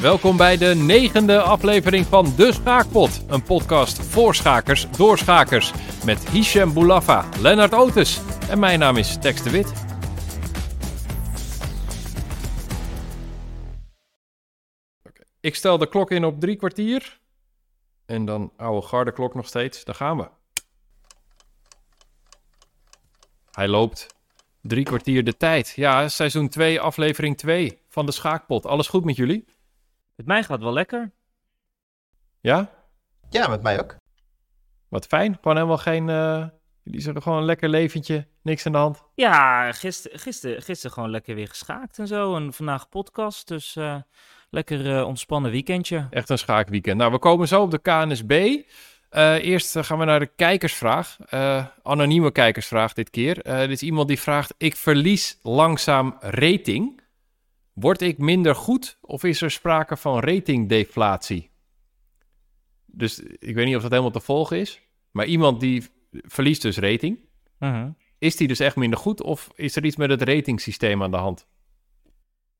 Welkom bij de negende aflevering van De Schaakpot. Een podcast voor schakers, door schakers. Met Hichem Boulafa, Lennart Otis en mijn naam is Tex de Wit. Ik stel de klok in op drie kwartier. En dan oude garde klok nog steeds. Daar gaan we. Hij loopt drie kwartier de tijd. Ja, seizoen 2, aflevering 2 van de Schaakpot. Alles goed met jullie? Met mij gaat het wel lekker. Ja? Ja, met mij ook. Wat fijn. Gewoon helemaal geen... eh, jullie zeggen gewoon een lekker leventje. Niks aan de hand. Ja, gisteren gister, gister gewoon lekker weer geschaakt en zo. En vandaag podcast, dus eh, lekker eh, ontspannen weekendje. Echt een schaakweekend. Nou, we komen zo op de KNSB. Eh, eerst gaan we naar de kijkersvraag. Eh, anonieme kijkersvraag dit keer. Eh dit is iemand die vraagt: Ik verlies langzaam rating. Word ik minder goed of is er sprake van ratingdeflatie? Dus ik weet niet of dat helemaal te volgen is. Maar iemand die verliest dus rating. Mhm. Is die dus echt minder goed of is er iets met het ratingsysteem aan de hand?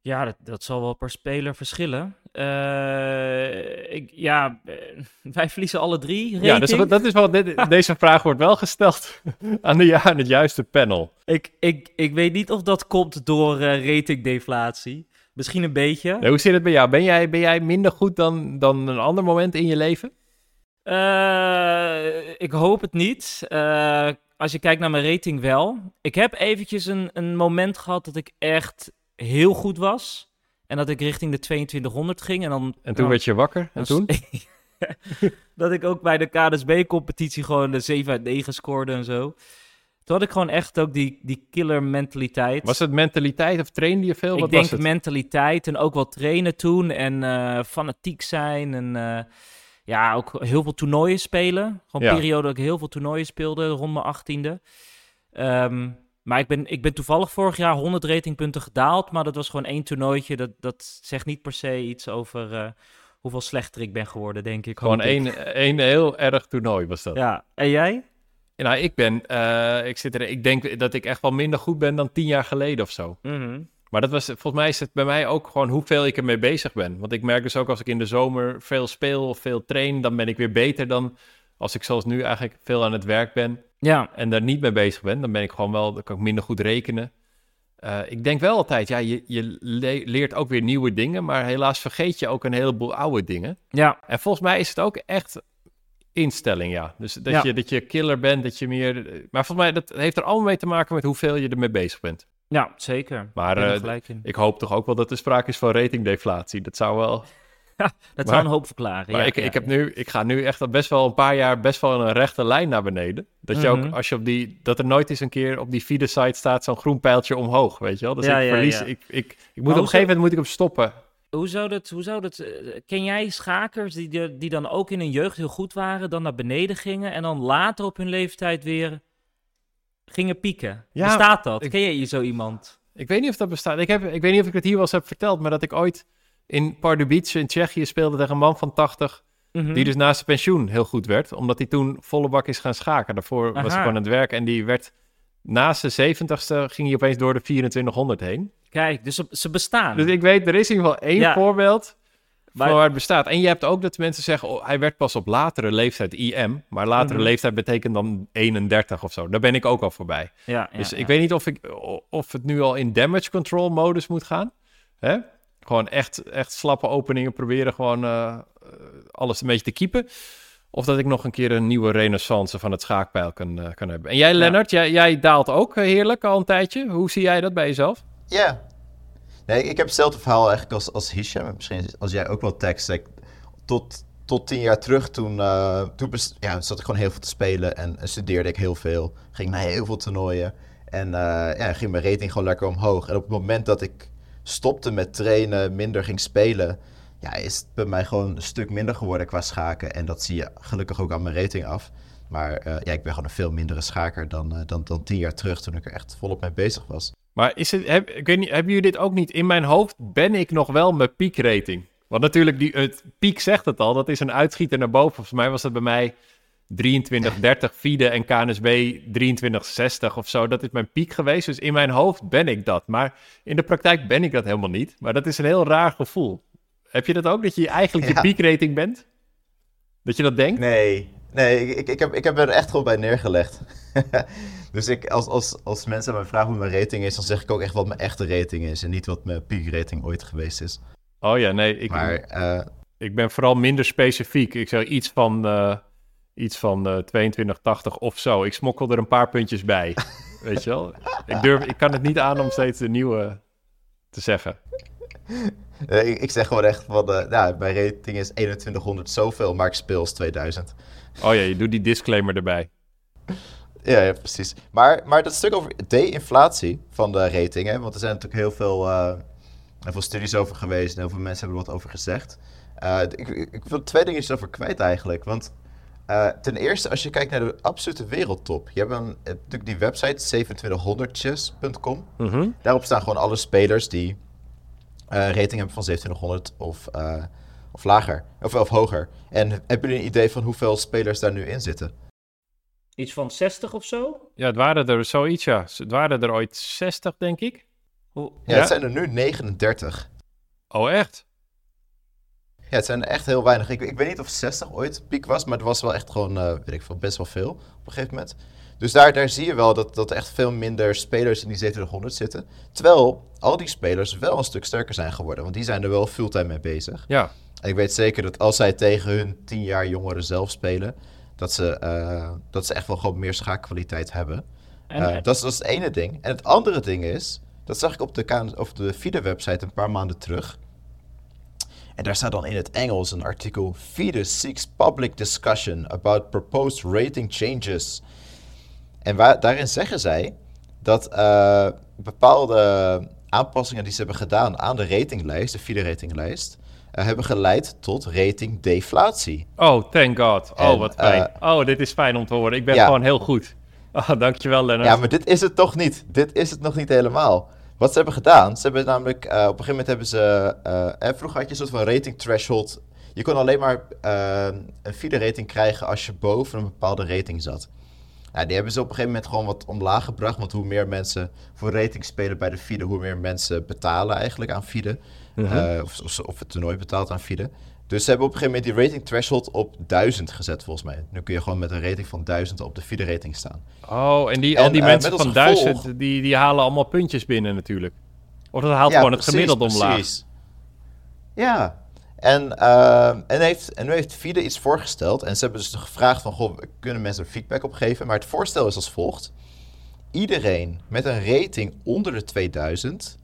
Ja, dat, dat zal wel per speler verschillen. Eh, ik, ja, eh, wij verliezen alle drie rating. Ja, dus dat is wel, deze vraag wordt wel gesteld aan, de, aan het juiste panel. ik, ik, ik weet niet of dat komt door eh, ratingdeflatie. Misschien een beetje. Ja, hoe zit het bij jou? Ben jij, ben jij minder goed dan, dan een ander moment in je leven? Eh, ik hoop het niet. Eh, als je kijkt naar mijn rating wel. Ik heb eventjes een, een moment gehad dat ik echt heel goed was. En dat ik richting de 2200 ging. En, dan, En toen werd je wakker. En toen? dat ik ook bij de KDSB-competitie gewoon de 7 uit 9 scoorde en zo. Toen had ik gewoon echt ook die, die killer mentaliteit. Was het mentaliteit of trainde je veel? ik Wat denk was het? mentaliteit en ook wel trainen toen en eh, fanatiek zijn en eh, ja, ook heel veel toernooien spelen. Gewoon Ja. periode dat ik heel veel toernooien speelde, rond mijn achttiende. Ehm maar ik ben, ik ben toevallig vorig jaar 100 ratingpunten gedaald, maar dat was gewoon één toernooitje. Dat, dat zegt niet per se iets over eh, hoeveel slechter ik ben geworden, denk ik. Gewoon ik. één, één heel erg toernooi was dat. Ja, en jij? Nou, ik ben, eh, ik, zit er, ik denk dat ik echt wel minder goed ben dan tien jaar geleden of zo. Mhm. Maar dat was, volgens mij is het bij mij ook gewoon hoeveel ik ermee bezig ben. Want ik merk dus ook als ik in de zomer veel speel of veel train, dan ben ik weer beter dan als ik zoals nu eigenlijk veel aan het werk ben Ja, en daar niet mee bezig ben. Dan ben ik gewoon wel, dan kan ik minder goed rekenen. Eh, ik denk wel altijd, ja, je, je le- leert ook weer nieuwe dingen, maar helaas vergeet je ook een heleboel oude dingen. ja, En volgens mij is het ook echt instelling, ja. Dus dat, Ja. Je, dat je killer bent, dat je meer... Maar volgens mij, dat heeft er allemaal mee te maken met hoeveel je ermee bezig bent. ja, zeker. Maar, Ik eh. Ik hoop toch ook wel dat er sprake is van ratingdeflatie. Dat zou wel... Dat maar- zou een hoop verklaren. Maar ja, ik, ja, ik, heb nu, ik ga nu echt al best wel een paar jaar best wel een rechte lijn naar beneden. Dat je Mhm. ook, als je op die... Dat er nooit eens een keer op die feeder-site staat zo'n groen pijltje omhoog, weet je wel? Dus Ja, ik verlies... Ik, ik, ik moet op een gegeven moment moet ik hem stoppen. Hoe zou dat, hoe zou dat eh, ken jij schakers die, die dan ook in hun jeugd heel goed waren, dan naar beneden gingen en dan later op hun leeftijd weer gingen pieken? Ja, Bestaat dat? ik- Ken je zo iemand? Ik weet niet of dat bestaat. Ik, heb, ik weet niet of ik het hier wel eens heb verteld, maar dat ik ooit in Pardubice in Tsjechië speelde tegen een man van 80, Mhm. die dus na zijn pensioen heel goed werd, omdat hij toen volle bak is gaan schaken. Daarvoor was hij gewoon aan het werk en die werd na zijn 70ste ging hij opeens door de 2400 heen. Kijk, dus ze, ze bestaan. Dus ik weet, er is in ieder geval één Ja. voorbeeld Maar- van waar het bestaat. En je hebt ook dat mensen zeggen, oh, hij werd pas op latere leeftijd IM, maar latere Mhm. leeftijd betekent dan 31 of zo. Daar ben ik ook al voorbij. ja, ja, Dus ik ja. weet niet of, ik, of het nu al in damage control modus moet gaan. Hè? Gewoon echt, echt slappe openingen proberen gewoon eh, eh, alles een beetje te keepen. Of dat ik nog een keer een nieuwe renaissance van het schaakpijl kan, eh, kan hebben. En jij, Lennart, jij, jij daalt ook heerlijk al een tijdje. Hoe zie jij dat bij jezelf? Ja. Nee, ik heb hetzelfde verhaal eigenlijk als, als Hisham. En Misschien als jij ook wel tekst. Tot, tot tien jaar terug, toen, eh, toen ja, zat ik gewoon heel veel te spelen. En, en studeerde ik heel veel. Ging naar heel veel toernooien. En eh, ja, ging mijn rating gewoon lekker omhoog. En op het moment dat ik stopte met trainen, minder ging spelen... Ja, is het bij mij gewoon een stuk minder geworden qua schaken. En dat zie je gelukkig ook aan mijn rating af. Maar eh, ja, ik ben gewoon een veel mindere schaker dan, eh, dan, dan tien jaar terug... toen ik er echt volop mee bezig was. Maar is het, heb, ik weet niet, hebben jullie dit ook niet? In mijn hoofd ben ik nog wel mijn piekrating. Want natuurlijk, die, het piek zegt het al, dat is een uitschieter naar boven. Volgens mij was dat bij mij 2330 FIDE en KNSB 2360 of zo. Dat is mijn piek geweest. Dus in mijn hoofd ben ik dat. Maar in de praktijk ben ik dat helemaal niet. Maar dat is een heel raar gevoel. Heb je dat ook, dat je eigenlijk je piekrating bent? Dat je dat denkt? Nee, nee ik, ik, ik, heb, ik heb er echt gewoon bij neergelegd. dus ik, als, als, als mensen mij vragen hoe mijn rating is, dan zeg ik ook echt wat mijn echte rating is. En niet wat mijn peak rating ooit geweest is. Oh ja, nee, ik, Maar eh, ik ben vooral minder specifiek. Ik zeg iets van, eh, iets van eh 2280 of zo. Ik smokkel er een paar puntjes bij. Weet je wel? Ik, durf, ik kan het niet aan om steeds de nieuwe te zeggen. ik, ik zeg gewoon echt van, nou, mijn rating is 2100 zoveel, maar ik speel als 2000. Oh ja, je doet die disclaimer erbij. Ja, ja precies. Maar, maar dat stuk over de-inflatie van de rating, hè, want er zijn natuurlijk heel veel, eh, heel veel studies over geweest en heel veel mensen hebben er wat over gezegd. Eh, ik, ik, wil twee dingetjes over kwijt eigenlijk. Want eh, ten eerste, als je kijkt naar de absolute wereldtop. Je hebt een, natuurlijk die website 2700chess.com. Mhm. Daarop staan gewoon alle spelers die eh, rating hebben van 2700 of, of lager. Of, of hoger. En hebben jullie een idee van hoeveel spelers daar nu in zitten? Iets van 60 of zo? Ja, het waren er zoiets, ja. Het waren er ooit 60, denk ik. Hoe- Ja, Ja? het zijn er nu 39. Oh, echt? Ja, het zijn er echt heel weinig. Ik, ik weet niet of 60 ooit piek was, maar het was wel echt gewoon, eh, weet ik veel, best wel veel op een gegeven moment. Dus daar, daar zie je wel dat, dat er echt veel minder spelers in die 2700 zitten. Terwijl al die spelers wel een stuk sterker zijn geworden, want die zijn er wel fulltime mee bezig. Ja. Ik weet zeker dat als zij tegen hun 10 jaar jongeren zelf spelen, dat ze, eh, dat ze echt wel gewoon meer schaakkwaliteit hebben. En, Eh, dat, is, dat is het ene ding. En het andere ding is, dat zag ik op de, of de FIDE-website een paar maanden terug. En daar staat dan in het Engels een artikel: FIDE seeks public discussion about proposed rating changes. En waar, daarin zeggen zij dat eh, bepaalde aanpassingen die ze hebben gedaan aan de ratinglijst, de FIDE-ratinglijst, hebben geleid tot ratingdeflatie. Oh, thank god. Oh, En, wat fijn. eh, oh, dit is fijn om te horen. Ik ben ja. gewoon heel goed. Oh, dankjewel, Lennart. Ja, maar dit is het toch niet. Dit is het nog niet helemaal. Wat ze hebben gedaan, ze hebben namelijk, eh, op een gegeven moment hebben ze, eh, eh, vroeger had je een soort van rating threshold. Je kon alleen maar eh, een FIDE rating krijgen als je boven een bepaalde rating zat. Nou, die hebben ze op een gegeven moment gewoon wat omlaag gebracht, want hoe meer mensen voor rating spelen bij de FIDE, hoe meer mensen betalen eigenlijk aan FIDE. Mhm. Eh, of, of, het toernooi betaalt aan FIDE. Dus ze hebben op een gegeven moment die rating threshold op 1000 gezet volgens mij. Nu kun je gewoon met een rating van 1000 op de FIDE rating staan. Oh, en die, En, al die eh, mensen van gevolg- die, die halen allemaal puntjes binnen natuurlijk. Of dat haalt Ja, gewoon het precies, gemiddelde omlaag. precies. Ja, en, eh, en, heeft, en nu heeft FIDE iets voorgesteld. En ze hebben dus gevraagd van, goh, kunnen mensen feedback op geven? Maar het voorstel is als volgt. Iedereen met een rating onder de 2000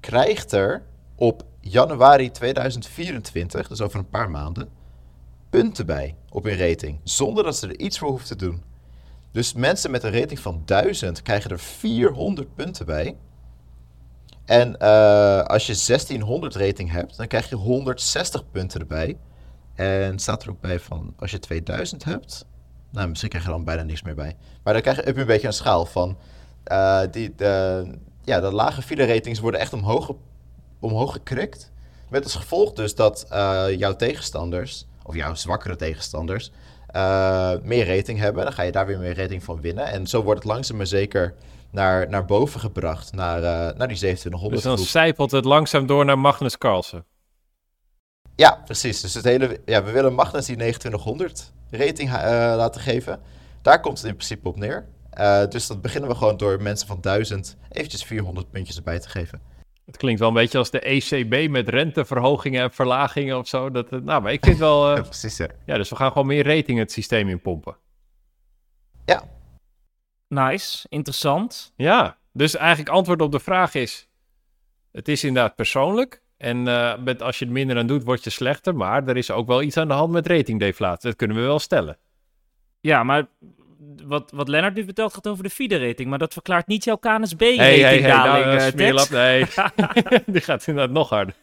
krijgt er op januari 2024, dus over een paar maanden, punten bij op hun rating. Zonder dat ze er iets voor hoeven te doen. Dus mensen met een rating van 1000 krijgen er 400 punten bij. En eh, als je 1600 rating hebt, dan krijg je 160 punten erbij. En staat er ook bij van, als je 2000 hebt, nou misschien krijg je dan bijna niks meer bij. Maar dan krijg je, een beetje een schaal van, eh, die, de, ja, de lage FIDE ratings worden echt omhoog, omhoog gekrikt. Met als gevolg dus dat eh, jouw tegenstanders, of jouw zwakkere tegenstanders, meer rating hebben. Dan ga je daar weer meer rating van winnen. En zo wordt het langzaam maar zeker naar, naar boven gebracht, naar, eh, naar die 2700 Dus dan groep. zijpelt het langzaam door naar Magnus Carlsen. Ja, precies. Dus het hele, ja, we willen Magnus die 2900 rating eh, laten geven. Daar komt het in principe op neer. Eh, dus dat beginnen we gewoon door mensen van 1000 eventjes 400 puntjes erbij te geven. Het klinkt wel een beetje als de ECB met renteverhogingen en verlagingen of zo. Dat, nou, maar ik vind wel... Ja, precies. Ja. ja, dus we gaan gewoon meer rating het systeem in pompen. ja, Nice, interessant. Ja, dus eigenlijk antwoord op de vraag is... Het is inderdaad persoonlijk. En eh, met, als je er minder aan doet, word je slechter. Maar er is ook wel iets aan de hand met ratingdeflatie. Dat kunnen we wel stellen. Ja, maar wat, wat Lennart nu vertelt gaat over de FIDE-rating, maar dat verklaart niet jouw KNSB-rating, Hey, hey, hey, nou, daling, eh, eh, smeerlap, nee. Die gaat inderdaad nog harder.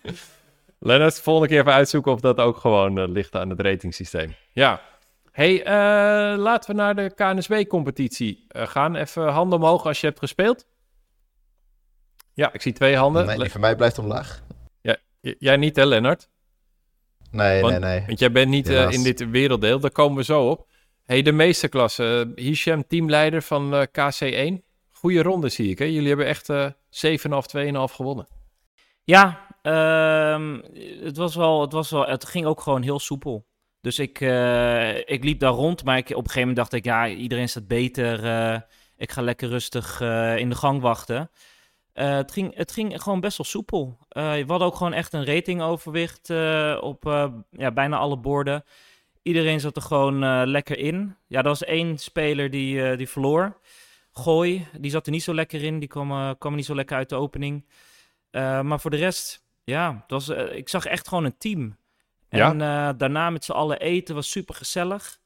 Lennart, volgende keer even uitzoeken of dat ook gewoon ligt aan het ratingsysteem. Ja. Hey, eh, laten we naar de KNSB-competitie eh, gaan. Even handen omhoog als je hebt gespeeld. Ja, ik zie twee handen. nee, die van mij blijft omlaag. J- jij niet, hè, Lennart? Nee, Want- nee, nee. Want jij bent niet eh, in dit werelddeel. Daar komen we zo op. hey, de meesterklasse. Uh, Hisham, teamleider van eh, KC1. Goeie ronde zie ik, hè? Jullie hebben echt eh 7,5, 2,5 gewonnen. Ja, ehm, het, was wel, het, was wel, het ging ook gewoon heel soepel. Dus ik, eh, ik liep daar rond, maar ik, op een gegeven moment dacht ik, ja, iedereen staat beter. eh, ik ga lekker rustig eh, in de gang wachten. Het, ging, het ging gewoon best wel soepel. We hadden ook gewoon echt een ratingoverwicht op ja, bijna alle borden. Iedereen zat er gewoon lekker in. Ja, er was één speler die, die verloor. Gooi, die zat er niet zo lekker in. Die kwam, kwam niet zo lekker uit de opening. Maar voor de rest, ja, het was, ik zag echt gewoon een team. En eh, daarna met z'n allen eten was super gezellig.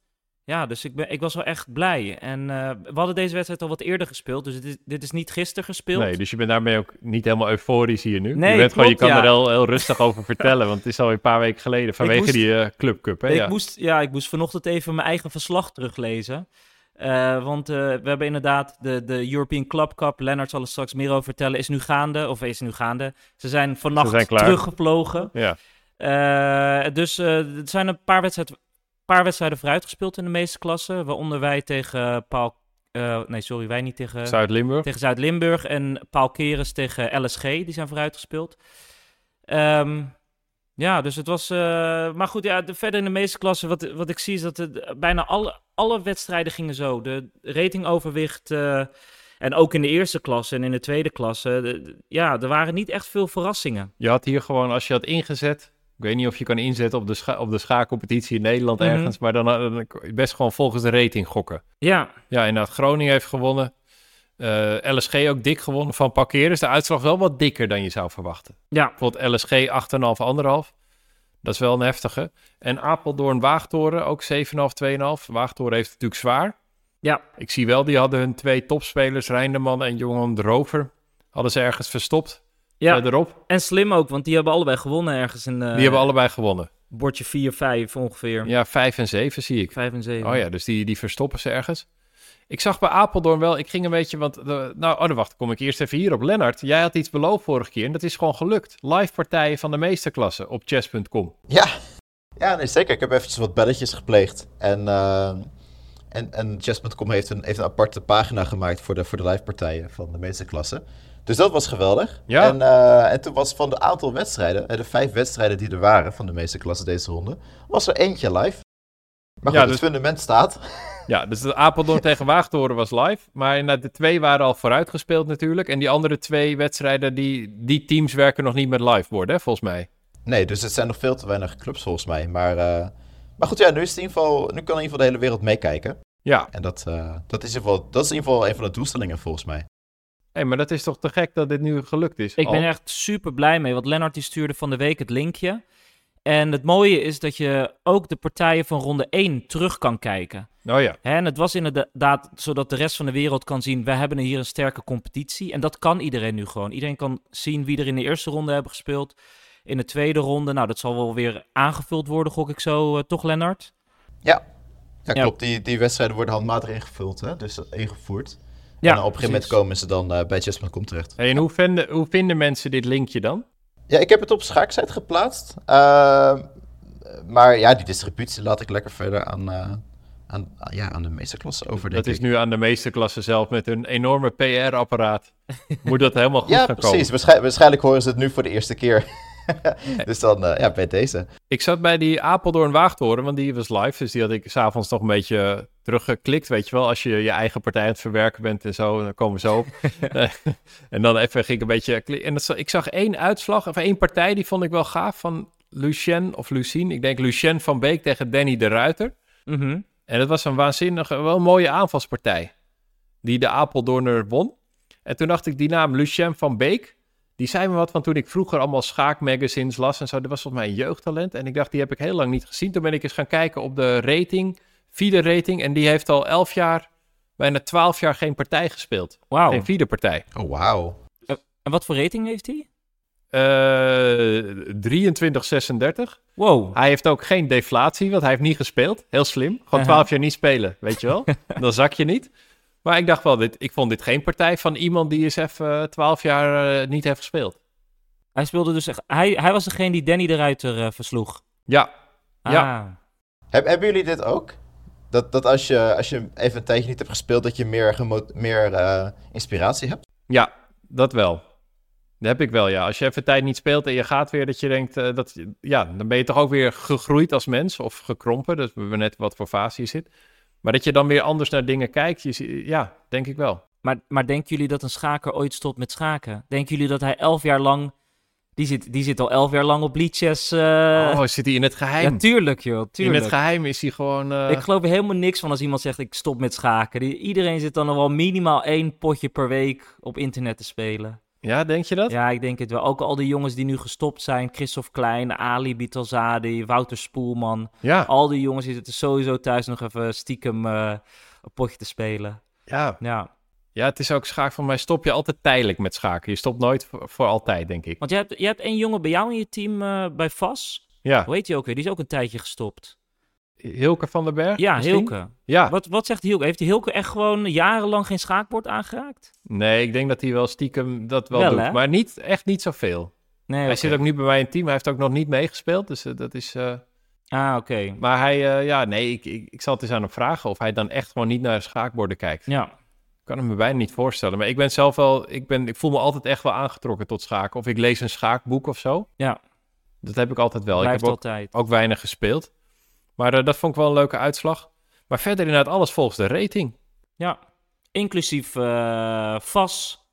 Ja, dus ik, ben, ik was wel echt blij. En eh, we hadden deze wedstrijd al wat eerder gespeeld. Dus dit is, dit is niet gisteren gespeeld. Nee, dus je bent daarmee ook niet helemaal euforisch hier nu. Nee, je, bent gewoon, je kan ja. er heel, heel rustig over vertellen, want het is al een paar weken geleden vanwege moest- die eh, Club Cup. Hè? ik, Ja. moest, ja, ik moest vanochtend even mijn eigen verslag teruglezen. Want we hebben inderdaad de, de European Club Cup. Lennart zal er straks meer over vertellen. Is nu gaande. Of is nu gaande. Ze zijn vannacht zijn klaar. teruggevlogen. Ja. Eh, dus eh, er zijn een paar wedstrijden, paar wedstrijden vooruit gespeeld in de meeste klassen. Waaronder wij tegen Paul... eh, nee, sorry, wij niet tegen... Zuid-Limburg. tegen Zuid-Limburg en Paul Keres tegen LSG, die zijn vooruitgespeeld. Ehm ja, dus het was... maar goed, ja, de, verder in de meeste klassen, wat, wat ik zie is dat het, bijna alle, alle wedstrijden gingen zo. De ratingoverwicht en ook in de eerste klasse en in de tweede klasse. de- ja, er waren niet echt veel verrassingen. Je had hier gewoon, als je had ingezet, ik weet niet of je kan inzetten op de, scha op de schaakcompetitie in Nederland Mhm. ergens, maar dan, je best gewoon volgens de rating gokken. Ja, Ja, inderdaad, Groningen heeft gewonnen. Eh, LSG ook dik gewonnen van Parkeren. Dus de uitslag wel wat dikker dan je zou verwachten. ja, Bijvoorbeeld LSG 8,5, 1,5. Dat is wel een heftige. En Apeldoorn Waagtoren ook 7,5, 2,5. Waagtoren heeft het natuurlijk zwaar. ja. Ik zie wel, die hadden hun twee topspelers, Reindeman en Johan de Rover, hadden ze ergens verstopt. Ja. Verderop. En slim ook, want die hebben allebei gewonnen ergens in eh Die hebben allebei gewonnen. bordje 4, 5 ongeveer. Ja, 5 en 7 zie ik. 5 en 7. Oh ja, dus die, die verstoppen ze ergens. Ik zag bij Apeldoorn wel, ik ging een beetje, want, eh, nou, oh, dan wacht, kom ik eerst even hier op. Lennart, jij had iets beloofd vorige keer en dat is gewoon gelukt. Live partijen van de meesterklasse op chess.com. Ja, ja nee, zeker. Ik heb eventjes wat belletjes gepleegd. En, eh, en, en Chess.com heeft een, heeft een aparte pagina gemaakt voor de, voor de live partijen van de meesterklasse. Dus dat was geweldig. Ja. En, eh, en toen was van de aantal wedstrijden, eh, de vijf wedstrijden die er waren van de meesterklasse deze ronde, was er eentje live. Maar goed, Ja, het dus- fundament staat. Ja, dus de Apeldoorn tegen Waagtoren was live. Maar de twee waren al vooruitgespeeld natuurlijk. En die andere twee wedstrijden, die, die teams werken nog niet met live worden, hè, volgens mij. Nee, dus het zijn nog veel te weinig clubs volgens mij. Maar, eh, maar goed, ja, nu, is het in ieder geval, nu kan in ieder geval de hele wereld meekijken. Ja, En dat, dat, is in ieder geval, dat is in ieder geval een van de doelstellingen volgens mij. Hey, maar dat is toch te gek dat dit nu gelukt is. Ik al. ben echt super blij mee, want Lennart die stuurde van de week het linkje. En het mooie is dat je ook de partijen van ronde 1 terug kan kijken. Oh ja, Hè, en het was inderdaad zodat de rest van de wereld kan zien, we hebben hier een sterke competitie. En dat kan iedereen nu gewoon. Iedereen kan zien wie er in de eerste ronde hebben gespeeld. In de tweede ronde, nou dat zal wel weer aangevuld worden, gok ik zo, eh, toch Lennart? Ja, Ja. klopt. Die, die wedstrijden worden handmatig ingevuld, hè? dus ingevoerd. Ja, en op een gegeven moment precies. komen ze dan eh, bij Chess.com terecht. hey, en hoe vinden, hoe vinden mensen dit linkje dan? Ja, ik heb het op schaaksite geplaatst. Ehm, maar ja, die distributie laat ik lekker verder aan, eh, aan, ja, aan de meesterklasse over, denk Dat is ik. nu aan de meesterklasse zelf met een enorme PR-apparaat. Moet dat helemaal goed Ja, gaan precies. komen. Waarschijn- waarschijnlijk horen ze het nu voor de eerste keer. dus dan, eh, ja, bij deze. Ik zat bij die Apeldoorn Waagtoren, want die was live. Dus die had ik s'avonds nog een beetje teruggeklikt. Weet je wel, als je je eigen partij aan het verwerken bent en zo, dan komen we zo op. Eh, en dan even ging ik een beetje... En dat, ik zag één uitslag, of één partij, die vond ik wel gaaf. Van Lucien of Lucien. Ik denk Lucien van Beek tegen Danny de Ruiter. Mhm. En dat was een waanzinnige, wel een mooie aanvalspartij. Die de Apeldoorner won. En toen dacht ik, die naam Lucien van Beek, die zei me wat van toen ik vroeger allemaal schaakmagazines las en zo. Dat was volgens mij een jeugdtalent. En ik dacht, die heb ik heel lang niet gezien. Toen ben ik eens gaan kijken op de rating, FIDE rating. En die heeft al elf jaar, bijna twaalf jaar geen partij gespeeld. Wauw. Geen FIDE partij. Oh, wauw. En wat voor rating heeft hij? Eh 23, 36. Wow. Hij heeft ook geen deflatie, want hij heeft niet gespeeld. Heel slim. Gewoon Aha. 12 jaar niet spelen, weet je wel. Dan zak je niet. Maar ik dacht wel, dit, ik vond dit geen partij van iemand die eens even 12 jaar eh, niet heeft gespeeld. Hij speelde dus echt, hij, hij was degene die Danny de Ruiter eh, versloeg. Ja, Ja. Ah. Heb, hebben jullie dit ook? Dat, dat als, je, als je even een tijdje niet hebt gespeeld, dat je meer, meer eh, inspiratie hebt? ja, dat wel. Dat heb ik wel, ja. Als je even tijd niet speelt en je gaat weer, dat je denkt, eh, dat, ja, dan ben je toch ook weer gegroeid als mens of gekrompen. Dus we hebben net wat voor fase je zit. Maar dat je dan weer anders naar dingen kijkt, je, ja, denk ik wel. Maar, maar denken jullie dat een schaker ooit stopt met schaken? Denken jullie dat hij elf jaar lang... Die zit, die zit al elf jaar lang op liedjes. eh oh, zit hij in het geheim? ja, tuurlijk joh, in tuurlijk. het geheim is hij gewoon... eh, Ik geloof er helemaal niks van als iemand zegt ik stop met schaken. Iedereen zit dan nog wel minimaal één potje per week op internet te spelen. Ja, denk je dat? Ja, ik denk het wel. Ook al die jongens die nu gestopt zijn. Christophe Klein, Ali Bitalzadi, Wouter Spoelman. Ja, Al die jongens die zitten sowieso thuis nog even stiekem eh, een potje te spelen. ja. Ja, ja, het is ook schaak. Van mij stop je altijd tijdelijk met schaken. Je stopt nooit voor, voor altijd, denk ik. want je hebt, je hebt één jongen bij jou in je team eh, bij VAS. Ja, Hoe heet die ook weer? Die is ook een tijdje gestopt. Hilke van den Berg? Ja, misschien? Hilke. Ja, Wat, wat zegt Hilke? Heeft die Hilke echt gewoon jarenlang geen schaakbord aangeraakt? nee, ik denk dat hij wel stiekem dat wel, Wel, doet. hè? Maar niet, echt niet zoveel. Nee, Hij zit ook nu bij mij in team. Hij heeft ook nog niet meegespeeld. Dus eh, dat is. eh, Ah, oké. Maar hij, eh, ja, nee, ik, ik, ik zal het eens aan hem vragen of hij dan echt gewoon niet naar de schaakborden kijkt. Ja. Ik kan het me bijna niet voorstellen. Maar ik ben zelf wel, ik, ben, ik voel me altijd echt wel aangetrokken tot schaken. Of ik lees een schaakboek of zo. Ja. Dat heb ik altijd wel. Blijft ik heb ook, altijd. ook weinig gespeeld. Maar eh, dat vond ik wel een leuke uitslag. Maar verder inderdaad alles volgens de rating. Ja. Inclusief eh VAS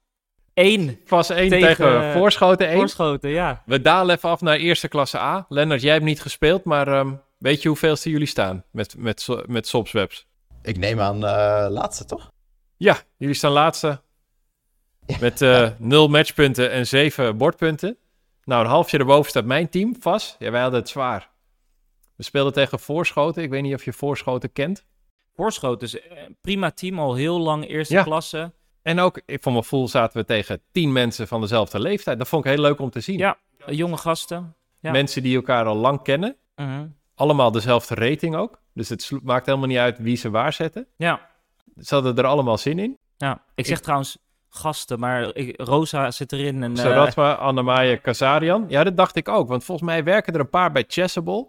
1 Fase 1 Tegen, tegen, Voorschoten 1. voorschoten, ja. We dalen even af naar eerste klasse A. Lennart, jij hebt niet gespeeld, maar ehm, weet je hoeveelste jullie staan met, met, met Sobswebs? Ik neem aan eh, laatste, toch? Ja, jullie staan laatste. Met eh nul matchpunten en zeven bordpunten. Nou, een halfje erboven staat mijn team vast. Ja, wij hadden het zwaar. We speelden tegen Voorschoten. Ik weet niet of je Voorschoten kent. Voorschoten is eh, prima team, al heel lang eerste Ja. klasse. En ook, ik, voor mijn gevoel, zaten we tegen tien mensen van dezelfde leeftijd. Dat vond ik heel leuk om te zien. Ja. Eh, jonge gasten. ja. Mensen die elkaar al lang kennen. Mhm. Allemaal dezelfde rating ook. Dus het maakt helemaal niet uit wie ze waar zetten. Ja. Ze hadden er allemaal zin in. ja. Ik zeg trouwens gasten, maar ik, Rosa zit erin. En, eh, Saratma, Annamaya, Kazarian. Ja, dat dacht ik ook. Want volgens mij werken er een paar bij Chessable.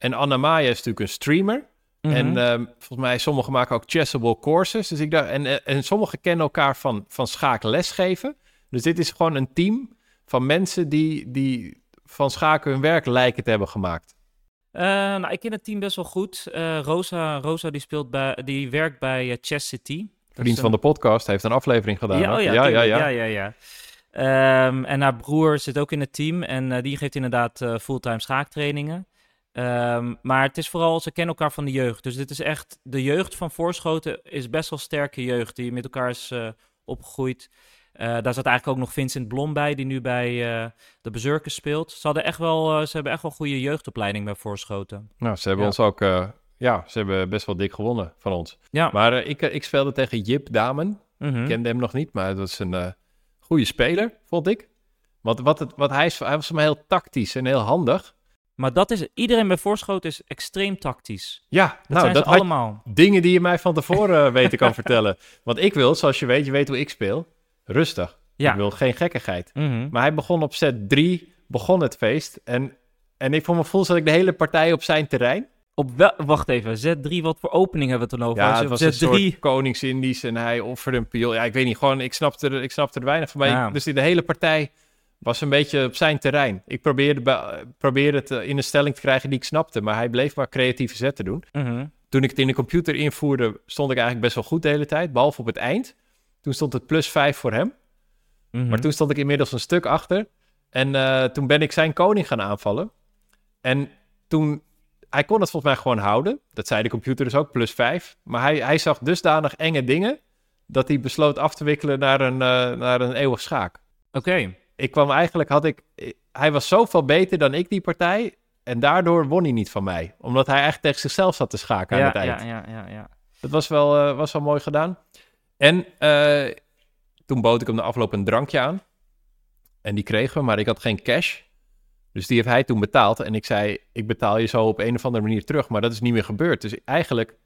En Annamaya is natuurlijk een streamer. mhm. En ehm, volgens mij, sommigen maken ook Chessable courses. Dus ik dacht, en, en, en sommigen kennen elkaar van, van schaak lesgeven. Dus dit is gewoon een team van mensen die, die van schaken hun werk lijken te hebben gemaakt. Eh, nou, ik ken het team best wel goed. Eh, Rosa, Rosa die, speelt bij, die werkt bij eh, Chess City. Vriend Dus, van de podcast heeft een aflevering gedaan. Ja, oh ja, ja, ja, ja. ja, ja, ja. Ehm, en haar broer zit ook in het team en eh, die geeft inderdaad eh, fulltime schaaktrainingen. Ehm, maar het is vooral, ze kennen elkaar van de jeugd. Dus dit is echt, de jeugd van Voorschoten is best wel sterke jeugd die met elkaar is eh, opgegroeid. Eh, daar zat eigenlijk ook nog Vincent Blom bij, die nu bij eh, de Berserkers speelt. Ze, hadden echt wel, ze hebben echt wel goede jeugdopleiding bij Voorschoten. Nou, ze hebben Ja. ons ook... ja, ze hebben best wel dik gewonnen van ons. Ja, Maar ik, ik speelde tegen Jip Damen. mhm. Ik kende hem nog niet, maar dat is een goede speler, vond ik. Want wat het, wat hij, is, hij was voor mij heel tactisch en heel handig. Maar dat is, iedereen bij Voorschoten is extreem tactisch. Ja, Dat nou, zijn dat allemaal. dingen die je mij van tevoren eh, weten kan vertellen. Want ik wil, zoals je weet, je weet hoe ik speel, rustig. Ja. Ik wil geen gekkigheid. Mhm. Maar hij begon op set 3, begon het feest. En, en ik voor mijn gevoel zat ik de hele partij op zijn terrein. Op wel, wacht even, Z3, wat voor opening hebben we het dan over? Ja, het was een Z3... soort koningsindisch en hij offerde een piel. Ja, ik weet niet, gewoon, ik snapte er, ik snapte er weinig van. Maar Ja. ik- dus die de hele partij was een beetje op zijn terrein. Ik probeerde, probeerde het in een stelling te krijgen die ik snapte, maar hij bleef maar creatieve zetten doen. Mhm. Toen ik het in de computer invoerde, stond ik eigenlijk best wel goed de hele tijd, behalve op het eind. Toen stond het plus 5 voor hem, Mhm. maar toen stond ik inmiddels een stuk achter. En eh, toen ben ik zijn koning gaan aanvallen. En toen, hij kon het volgens mij gewoon houden. Dat zei de computer dus ook, plus 5. Maar hij, hij zag dusdanig enge dingen, dat hij besloot af te wikkelen naar een, eh, naar een eeuwig schaak. Oké, Ik kwam eigenlijk, had ik, hij was zoveel beter dan ik die partij. En daardoor won hij niet van mij. Omdat hij eigenlijk tegen zichzelf zat te schaken aan ja, het eind. ja, ja, ja, ja. Dat was wel, eh, was wel mooi gedaan. En eh, toen bood ik hem de afloop een drankje aan. En die kregen we, maar ik had geen cash. Dus die heeft hij toen betaald. En ik zei, ik betaal je zo op een of andere manier terug. Maar dat is niet meer gebeurd. Dus eigenlijk,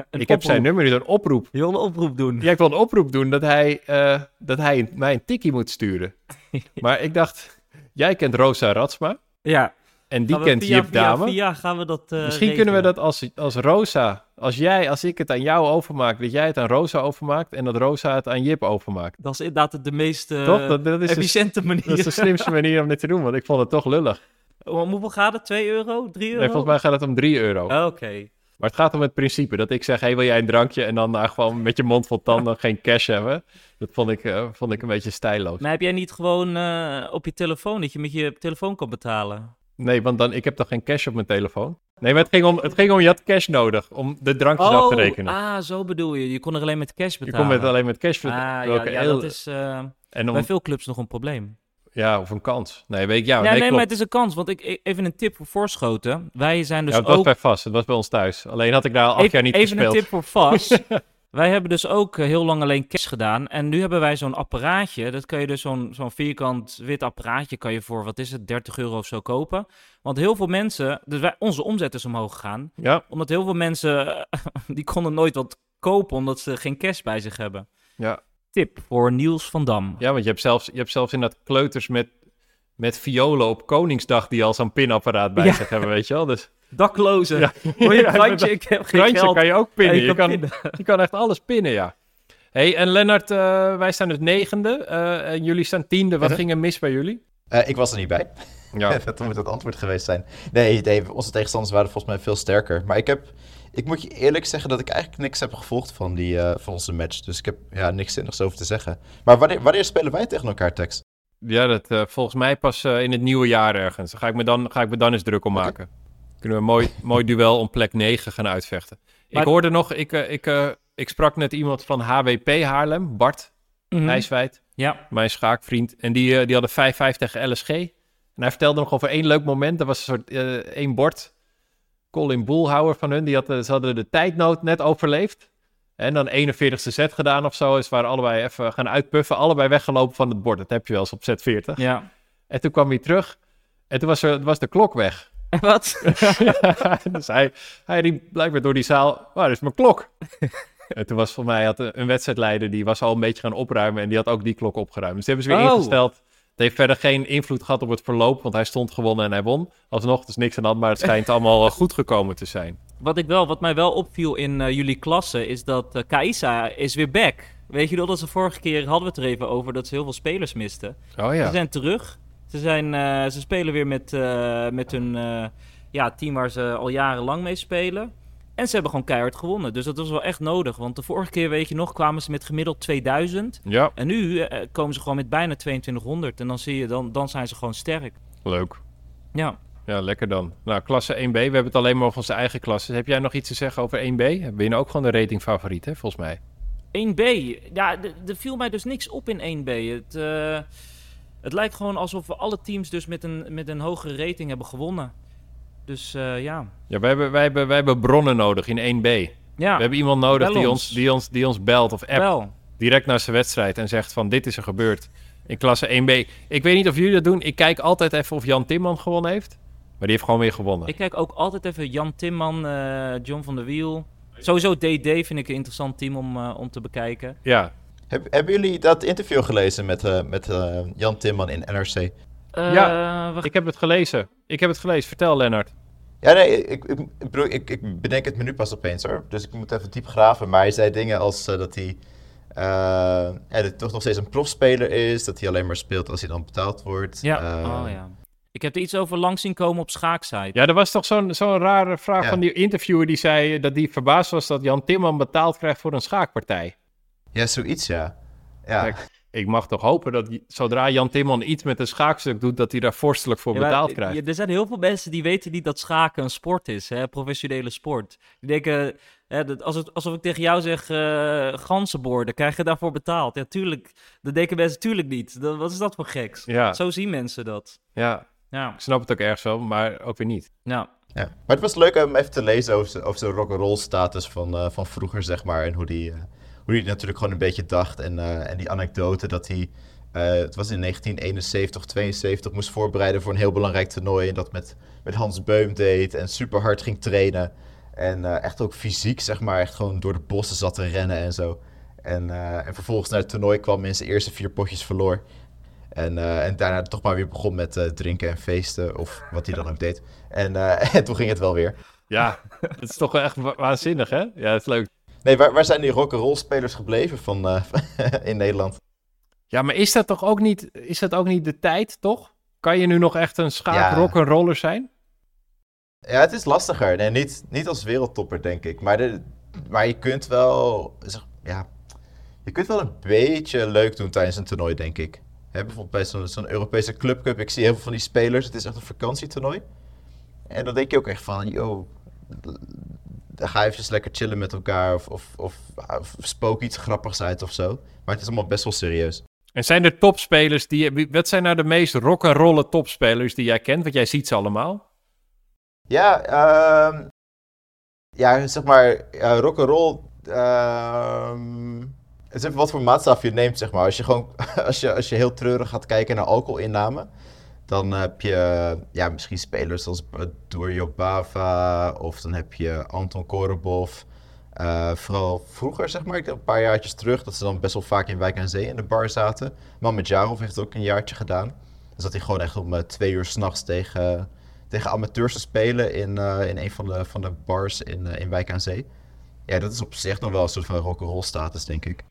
Een ik heb zijn nummer niet, een oproep. Je wil een oproep doen. Ja, ik wil een oproep doen dat hij, eh, dat hij mij een tikkie moet sturen. maar ik dacht, jij kent Rosa Ratsma. Ja. En die kent via, Jip via, Dame. via gaan we dat eh, Misschien kunnen we dat als, als Rosa, als jij, als ik het aan jou overmaak, dat jij het aan Rosa overmaakt en dat Rosa het aan Jip overmaakt. Dat is inderdaad de meest eh, Toch? Dat, dat, is de, efficiënte manier. dat is de slimste manier om dit te doen, want ik vond het toch lullig. Om hoeveel gaat het? 2 euro? 3 euro? Nee, volgens mij gaat het om 3 euro. Oh, Oké. Maar het gaat om het principe dat ik zeg, hey, wil jij een drankje? En dan nou, gewoon met je mond vol tanden geen cash hebben. Dat vond ik, eh, vond ik een beetje stijloos. Maar heb jij niet gewoon eh, op je telefoon, dat je met je telefoon kan betalen? Nee, want dan, ik heb toch geen cash op mijn telefoon? Nee, maar het ging om, het ging om je had cash nodig om de drankjes af te rekenen. ah, zo bedoel je. Je kon er alleen met cash je betalen. kon met alleen met cash Ah, betalen. ja, Welke ja, dat is eh, en om, bij veel clubs nog een probleem. Ja, of een kans. Nee, weet ik, ja, Ja, nee, nee, maar het is een kans. Want ik, even een tip voor Voorschoten. Wij zijn dus ja, het was ook... bij vast. Het was bij ons thuis. Alleen had ik daar al acht Even- jaar niet even gespeeld. een tip voor vast. wij hebben dus ook eh, heel lang alleen cash gedaan. En nu hebben wij zo'n apparaatje. Dat kan je dus zo'n zo'n vierkant wit apparaatje kan je voor, wat is het, 30 euro of zo kopen. Want heel veel mensen, dus wij, onze omzet is omhoog gegaan. Ja, Omdat heel veel mensen, die konden nooit wat kopen omdat ze geen cash bij zich hebben. ja. Tip voor Niels van Dam. ja, want je hebt zelfs, je hebt zelfs inderdaad kleuters met, met violen op Koningsdag die al zo'n pinapparaat bij Ja. zich hebben, weet je wel. Dus Daklozen. Ja. Hoor je Ja? Ik heb geen krantje geld. kan je ook pinnen. Ja, je, kan, pinnen. je kan echt alles pinnen, ja. hey, en Lennart, eh, wij staan dus negende eh, en jullie staan tiende. Wat ging er mis bij jullie? Eh, ik was er niet bij. Ja, dat moet het antwoord geweest zijn. Nee, nee, onze tegenstanders waren volgens mij veel sterker. Maar ik heb, ik moet je eerlijk zeggen dat ik eigenlijk niks heb gevolgd van, die, eh, van onze match. Dus ik heb ja, niks zinnigs over te zeggen. Maar wanneer, wanneer spelen wij tegen elkaar, Tex? ja dat eh, volgens mij pas eh, in het nieuwe jaar ergens. Ga ik me dan, ga ik me dan eens druk om maken. Kunnen we een mooi, mooi duel om plek 9 gaan uitvechten. Maar- Ik hoorde nog, ik, ik, eh, ik sprak net iemand van HWP Haarlem, Bart. Nijswijd. Ja. mijn schaakvriend. En die, die hadden 5-5 tegen LSG. En hij vertelde nog over één leuk moment. Er was een soort eh, één bord. Colin Boelhouwer van hun. Die had, eh, ze hadden de tijdnood net overleefd. En dan 41ste set gedaan of zo. Ze waren allebei even gaan uitpuffen. Allebei weggelopen van het bord. Dat heb je wel eens op set 40. Ja. En toen kwam hij terug. En toen was, er, was de klok weg. En wat? dus hij, hij riep blijkbaar door die zaal. Waar is mijn klok? en toen was voor mij had een wedstrijdleider. Die was al een beetje gaan opruimen. En die had ook die klok opgeruimd. Dus die hebben ze weer Oh. ingesteld. Het heeft verder geen invloed gehad op het verloop. Want hij stond gewonnen en hij won. Alsnog, dus niks aan de hand. Maar het schijnt allemaal eh, goed gekomen te zijn. Wat, ik wel, wat mij wel opviel in eh, jullie klasse is dat eh Kaisa is weer back. Weet je nog dat ze vorige keer hadden we het er even over dat ze heel veel spelers misten. Oh Ze ja. zijn terug. Ze, zijn, ze spelen weer met, met hun ja, team waar ze al jarenlang mee spelen. En ze hebben gewoon keihard gewonnen. Dus dat was wel echt nodig. Want de vorige keer, weet je nog, kwamen ze met gemiddeld 2000. Ja, En nu eh, komen ze gewoon met bijna 2200. En dan zie je, dan, dan zijn ze gewoon sterk. leuk. Ja. Ja, lekker dan. Nou, klasse 1B. We hebben het alleen maar over onze eigen klasse. Heb jij nog iets te zeggen over 1B? Ben je ook gewoon de ratingfavoriet, hè, volgens mij? 1B. Ja, er viel mij dus niks op in 1B. Het, eh, het lijkt gewoon alsof we alle teams dus met een, met een hogere rating hebben gewonnen. Dus eh, ja. Ja, wij hebben, wij, hebben, wij hebben bronnen nodig in 1B. Ja, We hebben iemand nodig bel die ons. ons, die, ons, die ons belt of app wel. direct naar zijn wedstrijd en zegt van dit is er gebeurd in klasse 1B. Ik weet niet of jullie dat doen. Ik kijk altijd even of Jan Timman gewonnen heeft. Maar die heeft gewoon weer gewonnen. Ik kijk ook altijd even Jan Timman, eh, John van der Wiel. Sowieso DD vind ik een interessant team om, eh, om te bekijken. Ja, Heb, hebben jullie dat interview gelezen met, eh, met eh, Jan Timman in NRC? Eh, Ja, wacht. ik heb het gelezen. Ik heb het gelezen. Vertel, Lennart. Ja, nee, ik, ik, ik, bedoel, ik, ik bedenk het me nu pas opeens hoor. Dus ik moet even diep graven. Maar hij zei dingen als eh, dat hij eh, ja, dat hij toch nog steeds een profspeler is. Dat hij alleen maar speelt als hij dan betaald wordt. ja. Oh, ja. Ik heb er iets over langs zien komen op schaaksite. Ja, er was toch zo'n zo'n rare vraag Ja. van die interviewer die zei dat die verbaasd was dat Jan Timman betaald krijgt voor een schaakpartij. ja, zoiets ja. Ja, Kijk, Ik mag toch hopen dat zodra Jan Timman iets met een schaakstuk doet, dat hij daar vorstelijk voor Ja, betaald krijgt. ja, er zijn heel veel mensen die weten niet dat schaken een sport is, hè, professionele sport. Die denken, hè, dat, als het, alsof ik tegen jou zeg, eh ganzenborden, krijg je daarvoor betaald? Ja, tuurlijk. Dat denken mensen tuurlijk niet. Dat, wat is dat voor geks? Ja, Zo zien mensen dat. ja, Ja, ik snap het ook ergens wel, maar ook weer niet. ja. ja. Maar het was leuk om even te lezen over zijn, over zijn rock'n'roll status van, eh, van vroeger, zeg maar. En hoe die, eh, hoe die natuurlijk gewoon een beetje dacht. En, eh, en die anekdote dat hij, eh, het was in 1971 of 72, moest voorbereiden voor een heel belangrijk toernooi. En dat met, met Hans Beum deed en super hard ging trainen. En eh, echt ook fysiek, zeg maar, echt gewoon door de bossen zat te rennen en zo. En, en vervolgens naar het toernooi kwam en zijn eerste vier potjes verloor. En, en daarna toch maar weer begon met drinken en feesten, of wat hij dan ook deed. En, en toen ging het wel weer. Ja, het is toch wel echt wa- waanzinnig, hè? Ja, het is leuk. Nee, waar, waar zijn die rock'n'roll spelers gebleven van, eh, in Nederland? Ja, maar is dat toch ook niet, is dat ook niet de tijd, toch? Kan je nu nog echt een schaak Ja. rock'n'roller zijn? Ja, het is lastiger. Nee, niet, niet als wereldtopper, denk ik. Maar, de, maar je kunt wel, zeg, ja, je kunt wel een beetje leuk doen tijdens een toernooi, denk ik. Hè, bijvoorbeeld bij zo'n zo'n Europese clubcup. Ik zie heel veel van die spelers. Het is echt een vakantietoernooi. En dan denk je ook echt van, yo, ga even lekker chillen met elkaar. Of, of, of, of spook iets grappigs uit of zo. Maar het is allemaal best wel serieus. En zijn er topspelers die... Wat zijn nou de meest rock'n'rolle topspelers die jij kent? Want jij ziet ze allemaal. Ja, ehm ja, zeg maar, ja, rock'n'roll. ehm het is even wat voor maatstaf je neemt, zeg maar. Als je gewoon, als je, als je heel treurig gaat kijken naar alcoholinname, dan heb je, ja, misschien spelers als Dorjo Bava, of dan heb je Anton Korobov. Eh, vooral vroeger, zeg maar, een paar jaartjes terug, dat ze dan best wel vaak in Wijk aan Zee in de bar zaten. Mamadjarov heeft het ook een jaartje gedaan. Dan zat hij gewoon echt om eh, twee uur s'nachts tegen, tegen amateurs te spelen in, eh, in een van de, van de bars in, in Wijk aan Zee. Ja, dat is op zich nog wel een soort van rock'n'roll status, denk ik.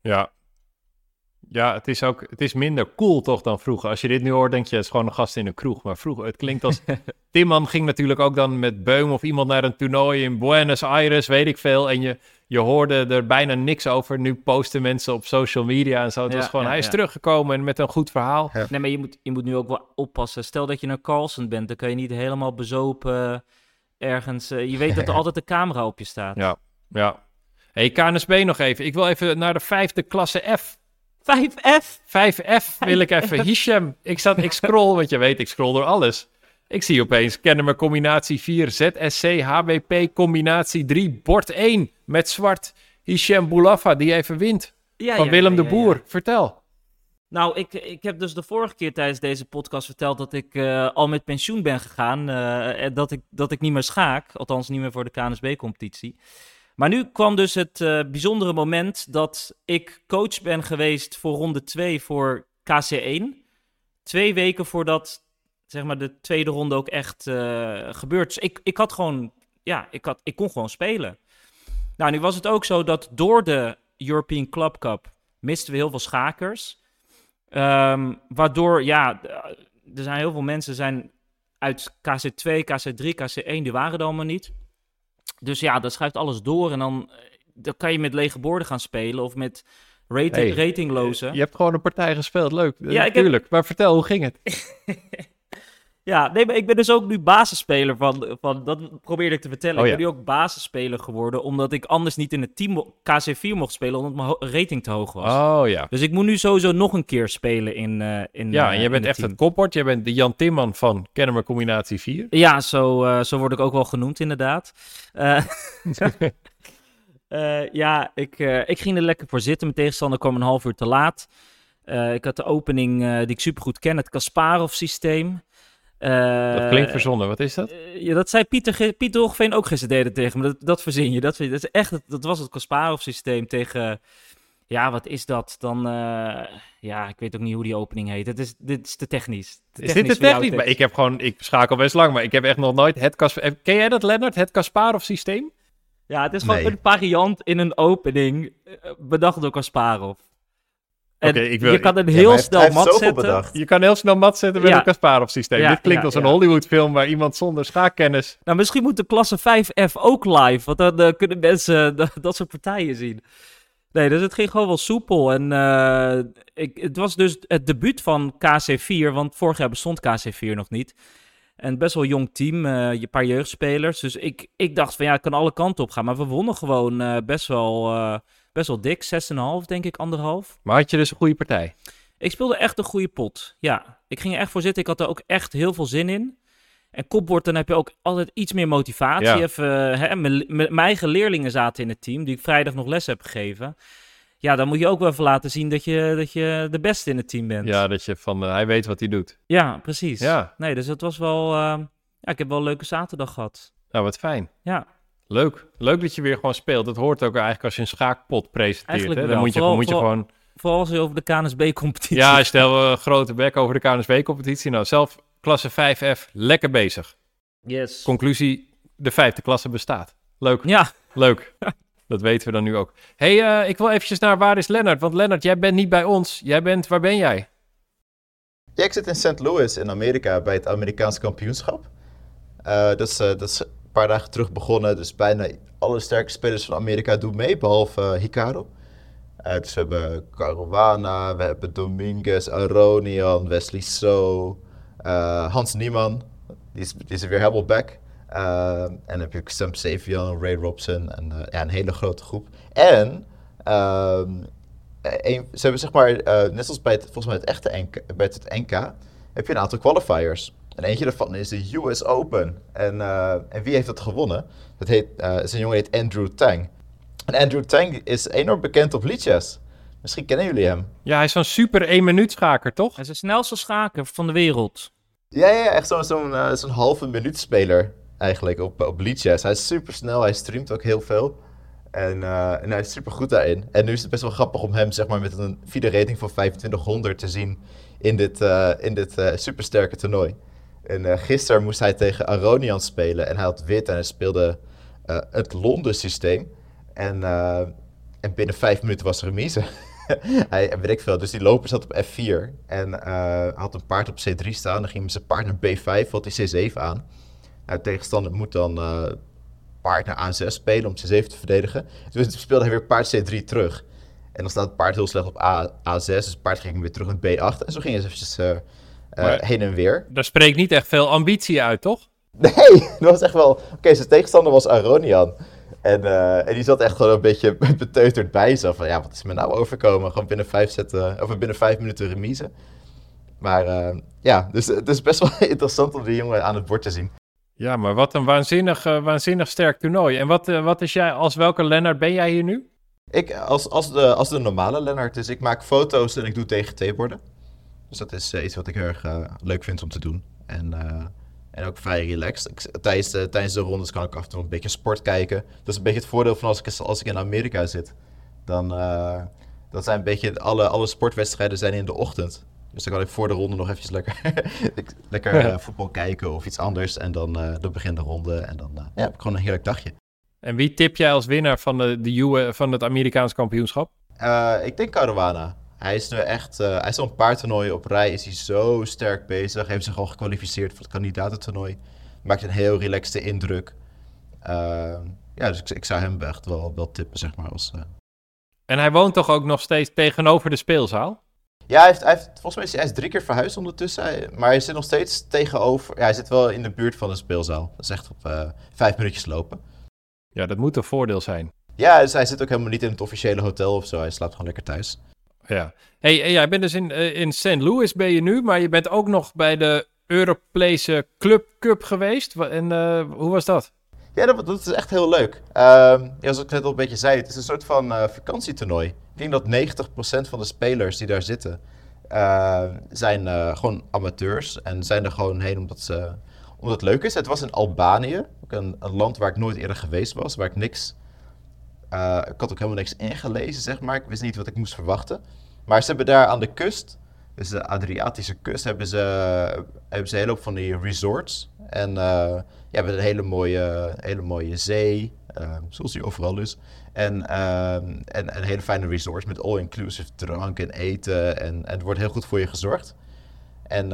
Ja. Ja, het is ook... Het is minder cool toch dan vroeger. Als je dit nu hoort, denk je, het is gewoon een gast in een kroeg. Maar vroeger, het klinkt als... Timman ging natuurlijk ook dan met Beum of iemand naar een toernooi in Buenos Aires, weet ik veel. En je, je hoorde er bijna niks over. Nu posten mensen op social media en zo. Het Ja, was gewoon, ja, hij is ja. teruggekomen en met een goed verhaal. Nee, maar je moet, je moet nu ook wel oppassen. Stel dat je een Carlsen bent, dan kan je niet helemaal bezopen ergens. eh, je weet dat er altijd een camera op je staat. Ja, ja. hey, KNSB nog even. Ik wil even naar de vijfde klasse F. 5F! 5F wil ik even. Hisham, ik, zat, ik scroll, want je weet, ik scroll door alles. Ik zie opeens Kennemer combinatie 4, ZSC, HBP combinatie 3, bord 1 met zwart. Hisham Boulafa, die even wint. Ja, van ja, Willem ja, de Boer. Vertel. Nou, ik, ik heb dus de vorige keer tijdens deze podcast verteld dat ik eh, al met pensioen ben gegaan. eh, en dat ik, dat ik niet meer schaak. Althans, niet meer voor de KNSB-competitie. Maar nu kwam dus het eh, bijzondere moment dat ik coach ben geweest voor ronde 2 voor KC1. Twee weken voordat zeg maar, de tweede ronde ook echt eh, gebeurt. Dus ik, ik had gewoon, ja, ik, had, ik kon gewoon spelen. Nou, nu was het ook zo dat door de European Club Cup misten we heel veel schakers. Ehm, waardoor, ja, d- er zijn heel veel mensen zijn uit KC2, KC3, KC1, die waren er allemaal niet. Dus ja, dat schuift alles door en dan, eh, dan kan je met lege borden gaan spelen of met rating, Hey, ratinglozen. Je hebt gewoon een partij gespeeld. Leuk. Ja, Ja, ik heb- Tuurlijk. Maar vertel, hoe ging het? Ja, nee, maar ik ben dus ook nu basisspeler van, van dat probeerde ik te vertellen. Oh, ik ben nu ook basisspeler geworden, omdat ik anders niet in het team mo- KC4 mocht spelen, omdat mijn rating te hoog was. Oh ja. Dus ik moet nu sowieso nog een keer spelen in, eh in Ja, en je in bent het echt team. het kopbord. Je bent de Jan Timman van Kennemer Combinatie 4. Ja, zo, eh, zo word ik ook wel genoemd, inderdaad. Ja, ik, ik ging er lekker voor zitten. Mijn tegenstander kwam een half uur te laat. Ik had de opening die ik supergoed ken, het Kasparov-systeem. Eh, Dat klinkt verzonnen. Wat is dat? eh, ja, dat zei Pieter, Ge- Pieter Hoogveen ook gisteren deden tegen me. Dat, dat verzin je. Dat, is echt, het- dat was het Kasparov-systeem tegen... Ja, wat is dat? Dan, eh, ja, ik weet ook niet hoe die opening heet. Het is, dit is te technisch. Te Is dit jouw techniek? Maar ik heb gewoon, ik schakel best lang, maar ik heb echt nog nooit het Kas... eh, Ken jij dat, Lennart? Het Kasparov systeem? Ja, het is gewoon Nee. een variant in een opening eh, bedacht door Kasparov. En Oké, ik wil- je kan een heel snel heeft mat zetten. bedacht. Je kan heel snel mat zetten met Ja. een Kasparov systeem. Ja, Dit klinkt ja, als een ja. Hollywood film waar iemand zonder schaakkennis... Nou, misschien moet de klasse 5F ook live, want dan eh, kunnen mensen dat, dat soort partijen zien. Nee, dus het ging gewoon wel soepel. En eh, ik, het was dus het debuut van KC4, want vorig jaar bestond KC4 nog niet. En best wel jong team, eh, je paar jeugdspelers. Dus ik, ik dacht van ja, het kan alle kanten op gaan. Maar we wonnen gewoon eh, best, wel, eh, best wel dik, 6,5 denk ik, anderhalf. Maar had je dus een goede partij? Ik speelde echt een goede pot. Ja, ik ging er echt voor zitten. Ik had er ook echt heel veel zin in. En kopbord, dan heb je ook altijd iets meer motivatie. Ja. Even, hè, mijn, eigen leerlingen zaten in het team, die ik vrijdag nog les heb gegeven. Ja, dan moet je ook wel even laten zien dat je, dat je de beste in het team bent. Ja, dat je van, eh, hij weet wat hij doet. Ja, precies. Ja. Nee, dus het was wel... eh, ja, ik heb wel een leuke zaterdag gehad. Nou, wat fijn. Ja, Leuk. Leuk dat je weer gewoon speelt. Dat hoort ook eigenlijk als je een schaakpot presenteert. Eigenlijk Hè? wel. Dan moet je, Vooral- moet je vooral- gewoon... vooral als je over de KNSB-competitie... Ja, stel een grote bek over de KNSB-competitie. Nou, zelf klasse 5F, lekker bezig. Yes. Conclusie, de vijfde klasse bestaat. Leuk, Ja, leuk. Dat weten we dan nu ook. hey, eh, ik wil eventjes naar waar is Lennart? Want Lennart, jij bent niet bij ons. Jij bent, waar ben jij? Ja, ik zit in St. Louis in Amerika bij het Amerikaans kampioenschap. Eh, dat, is, eh, dat is paar dagen terug begonnen, dus bijna alle sterke spelers van Amerika doen mee, behalve uh, Hikaru. Uh, dus we hebben Caruana, we hebben Dominguez, Aronian, Wesley So, uh, Hans Niemann, die is, is weer helemaal back. En dan heb je Sam Savion, Ray Robson en ja, een hele grote groep. En ehm, een, ze hebben zeg maar, net zoals bij het, volgens mij het echte NK, bij het NK, heb je een aantal qualifiers. En eentje daarvan is de US Open. En, en wie heeft dat gewonnen? Dat heet, is een jongen die heet Andrew Tang. En Andrew Tang is enorm bekend op liedjes. Misschien kennen jullie hem. Ja, hij is zo'n super 1 minuut schaker, toch? hij is de snelste schaker van de wereld. Ja, ja echt zo'n zo'n uh, zo'n halve minuut speler eigenlijk op, op liedjes. Hij is super snel, hij streamt ook heel veel. En, uh, en hij is super goed daarin. En nu is het best wel grappig om hem zeg maar, met een FIDE rating van 2500 te zien in dit, uh, in dit supersterke toernooi. En gisteren moest hij tegen Aronian spelen en hij had wit en hij speelde het Londen systeem. En, uh, en binnen vijf minuten was er remise. hij, weet ik veel, dus die loper zat op F4 en had een paard op C3 staan. Dan ging met zijn paard naar B5, valt hij C7 aan. Nou, de tegenstander moet dan paard naar A6 spelen om C7 te verdedigen. Dus speelde hij weer paard C3 terug. En dan staat het paard heel slecht op A, A6, dus het paard ging weer terug naar B8. En zo ging hij eventjes maar, heen en weer. Daar spreekt niet echt veel ambitie uit, toch? Nee, dat was echt wel... Oké, okay, zijn tegenstander was Aronian. En, uh, en die zat echt gewoon een beetje beteuterd bij zo van ja, wat is me nou overkomen? Gewoon binnen vijf, zetten, of binnen vijf minuten remise. Maar uh, ja, dus het is best wel interessant om die jongen aan het bord te zien. Ja, maar wat een waanzinnig, uh, waanzinnig sterk toernooi. En wat, wat is jij, als welke Lennart ben jij hier nu? Ik, als, als, de, als de normale Lennart, dus ik maak foto's en ik doe tegen T-borden. Dus dat is iets wat ik heel erg leuk vind om te doen. En en ook vrij relaxed. Ik, tijdens, de, tijdens de rondes kan ik af en toe een beetje sport kijken. Dat is een beetje het voordeel van als ik, als ik in Amerika zit. Dan dat zijn een beetje alle, alle sportwedstrijden zijn in de ochtend. Dus dan kan ik voor de ronde nog eventjes lekker, lekker uh, voetbal kijken of iets anders. En dan, uh, dan begint de ronde en dan ja, heb ik gewoon een heerlijk dagje. En wie tip jij als winnaar van, de, de UE, van het Amerikaans kampioenschap? ik denk Caruana. Hij is nu echt, uh, hij is al een paar toernooien op rij, is hij zo sterk bezig. Heeft zich al gekwalificeerd voor het kandidatentoernooi. Maakt een heel relaxte indruk. Uh, ja, dus ik, ik, zou hem echt wel, wel tippen, zeg maar. Als, uh... En hij woont toch ook nog steeds tegenover de speelzaal? Ja, hij, heeft, hij heeft, volgens mij is hij is drie keer verhuisd ondertussen. Hij, maar hij zit nog steeds tegenover. Ja, hij zit wel in de buurt van de speelzaal. Dat is echt op vijf minuutjes lopen. Ja, dat moet een voordeel zijn. Ja, dus hij zit ook helemaal niet in het officiële hotel of zo. Hij slaapt gewoon lekker thuis. Ja. Hey, jij ja, bent dus in, uh, in St. Louis ben je nu, maar je bent ook nog bij de Europese Club Cup geweest. En uh, hoe was dat? Ja, dat, is echt heel leuk. Uh, zoals ik net al een beetje zei, het is een soort van uh, vakantietoernooi. Ik denk dat 90% van de spelers die daar zitten, zijn gewoon amateurs. En zijn er gewoon heen omdat, ze, omdat het leuk is. Het was in Albanië, ook een, een land waar ik nooit eerder geweest was, waar ik niks ik had ook helemaal niks ingelezen, zeg maar. Ik wist niet wat ik moest verwachten. Maar ze hebben daar aan de kust, dus de Adriatische kust, hebben ze, hebben ze een hele hoop van die resorts. En uh, ja, hebben een hele mooie, hele mooie zee, uh, zoals die overal is. En, en, en een hele fijne resorts met all-inclusive drank en eten. En, het wordt heel goed voor je gezorgd. En,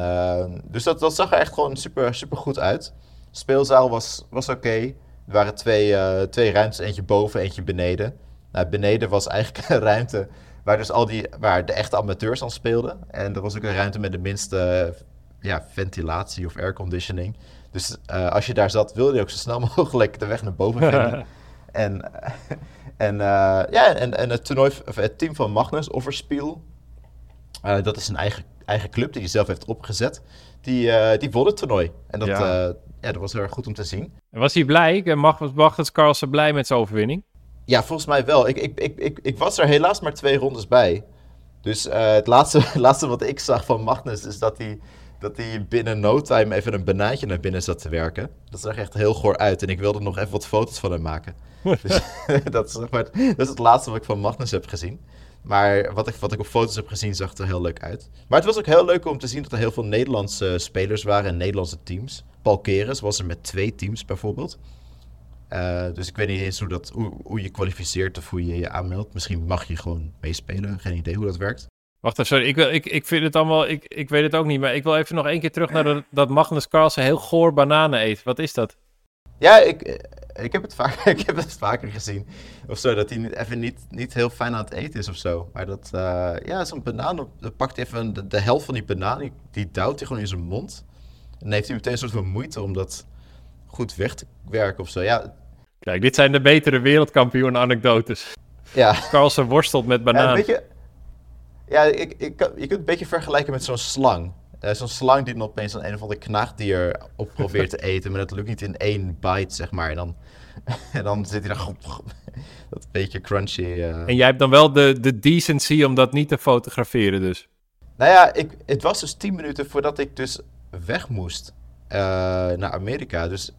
dus dat, dat zag er echt gewoon super, super goed uit. De speelzaal was, was oké. Er waren twee, uh, twee ruimtes, eentje boven, eentje beneden. Nou, beneden was eigenlijk een ruimte waar, dus al die, waar de echte amateurs aan speelden. En er was ook een ruimte met de minste ja, ventilatie of airconditioning. Dus uh, als je daar zat, wilde je ook zo snel mogelijk de weg naar boven vinden. en en, uh, ja, en, en het, toernooi, of het team van Magnus, Overspiel, dat is een eigen, eigen club die hij zelf heeft opgezet, die, die won het toernooi. En dat, ja ja, dat was heel erg goed om te zien. En was hij blij? Mag, Magnus Carlsen blij met zijn overwinning? Ja, volgens mij wel. Ik, ik, ik, ik, ik was er helaas maar twee rondes bij. Dus uh, het laatste, laatste wat ik zag van Magnus is dat hij, dat hij binnen no time even een banaantje naar binnen zat te werken. Dat zag echt heel goor uit en ik wilde nog even wat foto's van hem maken. dus dat, is, maar, dat is het laatste wat ik van Magnus heb gezien. Maar wat ik, wat ik op foto's heb gezien, zag er heel leuk uit. Maar het was ook heel leuk om te zien dat er heel veel Nederlandse spelers waren en Nederlandse teams. Paul Keres was er met twee teams bijvoorbeeld. Uh, dus ik weet niet eens hoe, dat, hoe, hoe je kwalificeert of hoe je je aanmeldt. Misschien mag je gewoon meespelen. Geen idee hoe dat werkt. Wacht even, sorry. Ik, wil, ik, ik vind het allemaal... Ik, ik weet het ook niet, maar ik wil even nog één keer terug naar de, dat Magnus Carlsen heel goor bananen eet. Wat is dat? Ja, ik, ik, heb, het vaak, ik heb het vaker gezien. Of zo, dat hij niet, even niet, niet heel fijn aan het eten is of zo. Maar dat, uh, ja, zo'n banaan, dan pakt even de, de, helft van die banaan, die, die duwt hij gewoon in zijn mond. En dan heeft hij meteen een soort van moeite om dat goed weg te werken of zo. Ja. Kijk, dit zijn de betere wereldkampioen anekdotes. Ja. Carlsen worstelt met bananen. Ja, weet je, ja ik, ik, je kunt het een beetje vergelijken met zo'n slang. Uh, zo'n slang die dan opeens een, een of ander knaagdier op probeert te eten, maar dat lukt niet in één bite, zeg maar. En dan, en dan zit hij dan dat beetje crunchy. Uh... En jij hebt dan wel de, de decency om dat niet te fotograferen dus? Nou ja, ik, het was dus tien minuten voordat ik dus weg moest uh, naar Amerika. Dus,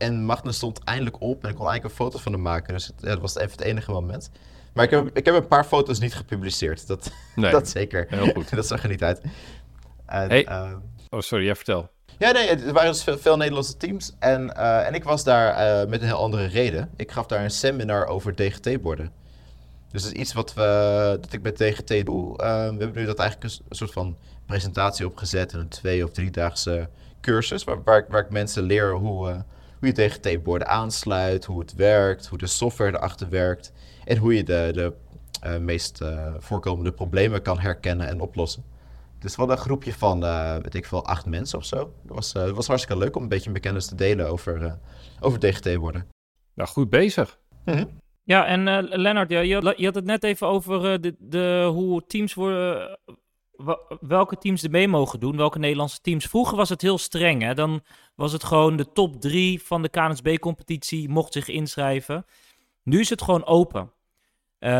en Magnus stond eindelijk op en ik kon eigenlijk een foto van hem maken. Dus het, ja, dat was even het enige moment. Maar ik heb, ik heb een paar foto's niet gepubliceerd. Dat, nee, dat zeker. Heel goed. dat zag er niet uit. En, hey. uh, oh, sorry, jij vertel. Ja, nee, er waren dus veel, veel Nederlandse teams. En, uh, en ik was daar uh, met een heel andere reden. Ik gaf daar een seminar over DGT-borden. Dus dat is iets wat we, dat ik met DGT doe. we hebben nu dat eigenlijk een, soort van presentatie opgezet. Een twee- of driedaagse cursus. Waar, waar, waar ik mensen leer hoe, hoe je DGT-borden aansluit. Hoe het werkt. Hoe de software erachter werkt. En hoe je de, de meest voorkomende problemen kan herkennen en oplossen. Dus we hadden een groepje van, uh, weet ik veel, acht mensen of zo. Dat was, uh, was hartstikke leuk om een beetje mijn kennis te delen over, uh, over DGT worden. Nou, goed bezig. Mhm. Ja, en Lennart, ja, je, je, had het net even over de, de, hoe teams worden, welke teams er mee mogen doen, welke Nederlandse teams. Vroeger was het heel streng, hè? dan was het gewoon de top drie van de KNSB-competitie mocht zich inschrijven. Nu is het gewoon open.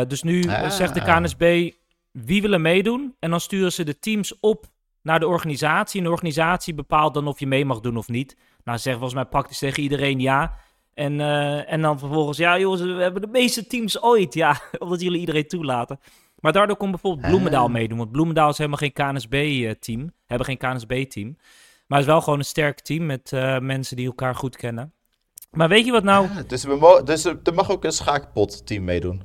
dus nu ah. zegt de KNSB, wie willen meedoen. En dan sturen ze de teams op naar de organisatie. En de organisatie bepaalt dan of je mee mag doen of niet. Nou, zeggen volgens mij praktisch tegen iedereen ja. En, uh, en dan vervolgens, ja jongens, we hebben de meeste teams ooit. Ja, omdat jullie iedereen toelaten. Maar daardoor kon bijvoorbeeld Bloemendaal ah. meedoen. Want Bloemendaal is helemaal geen KNSB-team. Eh, hebben geen KNSB-team. Maar het is wel gewoon een sterk team met uh, mensen die elkaar goed kennen. Maar weet je wat nou... Ah, dus, we dus er mag ook een schaakpot-team meedoen.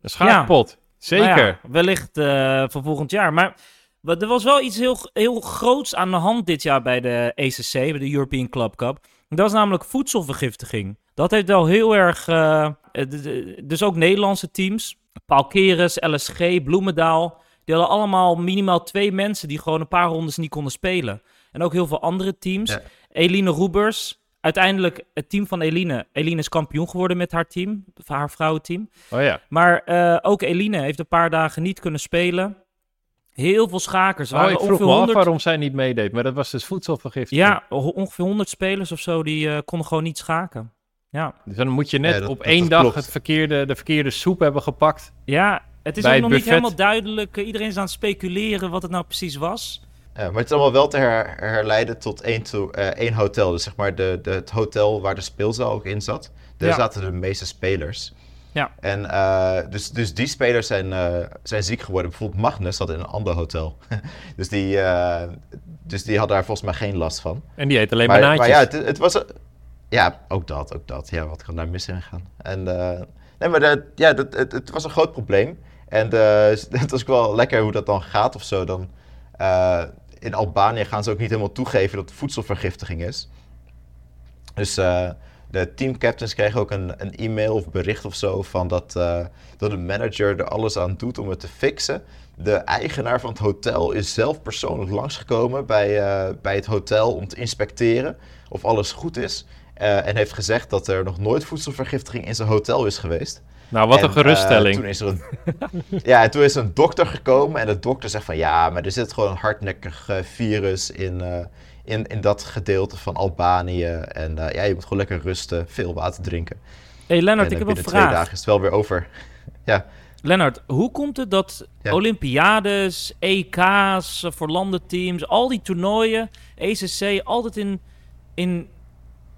Een schaakpot? Zeker. Nou ja, wellicht uh, voor volgend jaar. Maar er was wel iets heel, heel groots aan de hand dit jaar bij de ECC, bij de European Club Cup. Dat was namelijk voedselvergiftiging. Dat heeft wel heel erg. Uh, dus ook Nederlandse teams. Paul Keres, LSG, Bloemendaal. Die hadden allemaal minimaal twee mensen die gewoon een paar rondes niet konden spelen. En ook heel veel andere teams. Eline Roebers, uiteindelijk het team van Eline. Eline is kampioen geworden met haar team, haar vrouwenteam. Oh ja. Maar uh, ook Eline heeft een paar dagen niet kunnen spelen. Heel veel schakers. Oh, ik vroeg me 100... af waarom zij niet meedeed, maar dat was dus voedselvergiftiging. Ja, ongeveer 100 spelers of zo, die uh, konden gewoon niet schaken. Ja. Dus dan moet je net ja, op één dag het verkeerde, de verkeerde soep hebben gepakt. Ja, het is ook nog niet helemaal duidelijk. Iedereen is aan het speculeren wat het nou precies was. Ja, maar het is allemaal wel te her herleiden tot één, to, uh, één hotel. Dus zeg maar de, de, het hotel waar de speelzaal ook in zat. Daar zaten de meeste spelers. Ja. En uh, dus, dus die spelers zijn, uh, zijn ziek geworden. Bijvoorbeeld Magnus zat in een ander hotel. dus, die, dus die had daar volgens mij geen last van. En die eet alleen maar banaantjes. Maar ja, het, het, was... Ja, ook dat, ook dat. Ja, wat kan daar mis in gaan? En, nee, maar de, ja, dat, het, het, was een groot probleem. En het was ook wel lekker hoe dat dan gaat of zo. Dan in Albanië gaan ze ook niet helemaal toegeven dat het voedselvergiftiging is. Dus uh, de teamcaptains kregen ook een, een, e-mail of bericht of zo van dat, uh, dat de manager er alles aan doet om het te fixen. De eigenaar van het hotel is zelf persoonlijk langsgekomen bij, uh, bij het hotel om te inspecteren of alles goed is. En heeft gezegd dat er nog nooit voedselvergiftiging in zijn hotel is geweest. Nou, wat een geruststelling. Uh, toen is er een, ja, en toen is er een dokter gekomen en de dokter zegt van ja, maar er zit gewoon een hardnekkig uh, virus in, in, in dat gedeelte van Albanië. En ja, je moet gewoon lekker rusten, veel water drinken. Hé hey, Lennart, ik heb een vraag. twee dagen is het wel weer over. ja. Lennart, hoe komt het dat ja. Olympiades, EK's voor landenteams, al die toernooien, ECC, altijd in, in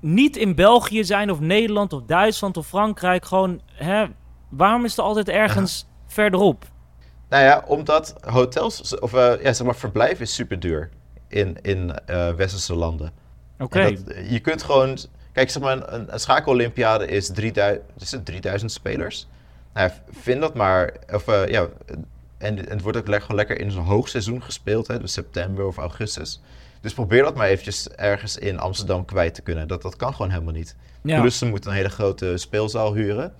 niet in België zijn of Nederland of Duitsland of Frankrijk. Gewoon, hè, waarom is er altijd ergens verderop? Nou ja, omdat hotels, of eh, ja, zeg maar, verblijf is super duur in, in eh, westerse landen. Oké. Dat- je kunt gewoon, kijk, zeg maar, een, een schakelolympiade is 3000, is het 3000 spelers. Nou, vind dat maar, of eh, ja, en, en het wordt ook le- gewoon lekker in zo'n hoogseizoen gespeeld, hè, dus september of augustus. Dus probeer dat maar eventjes ergens in Amsterdam kwijt te kunnen. Dat, dat kan gewoon helemaal niet. Ja. Plus ze moeten een hele grote speelzaal huren.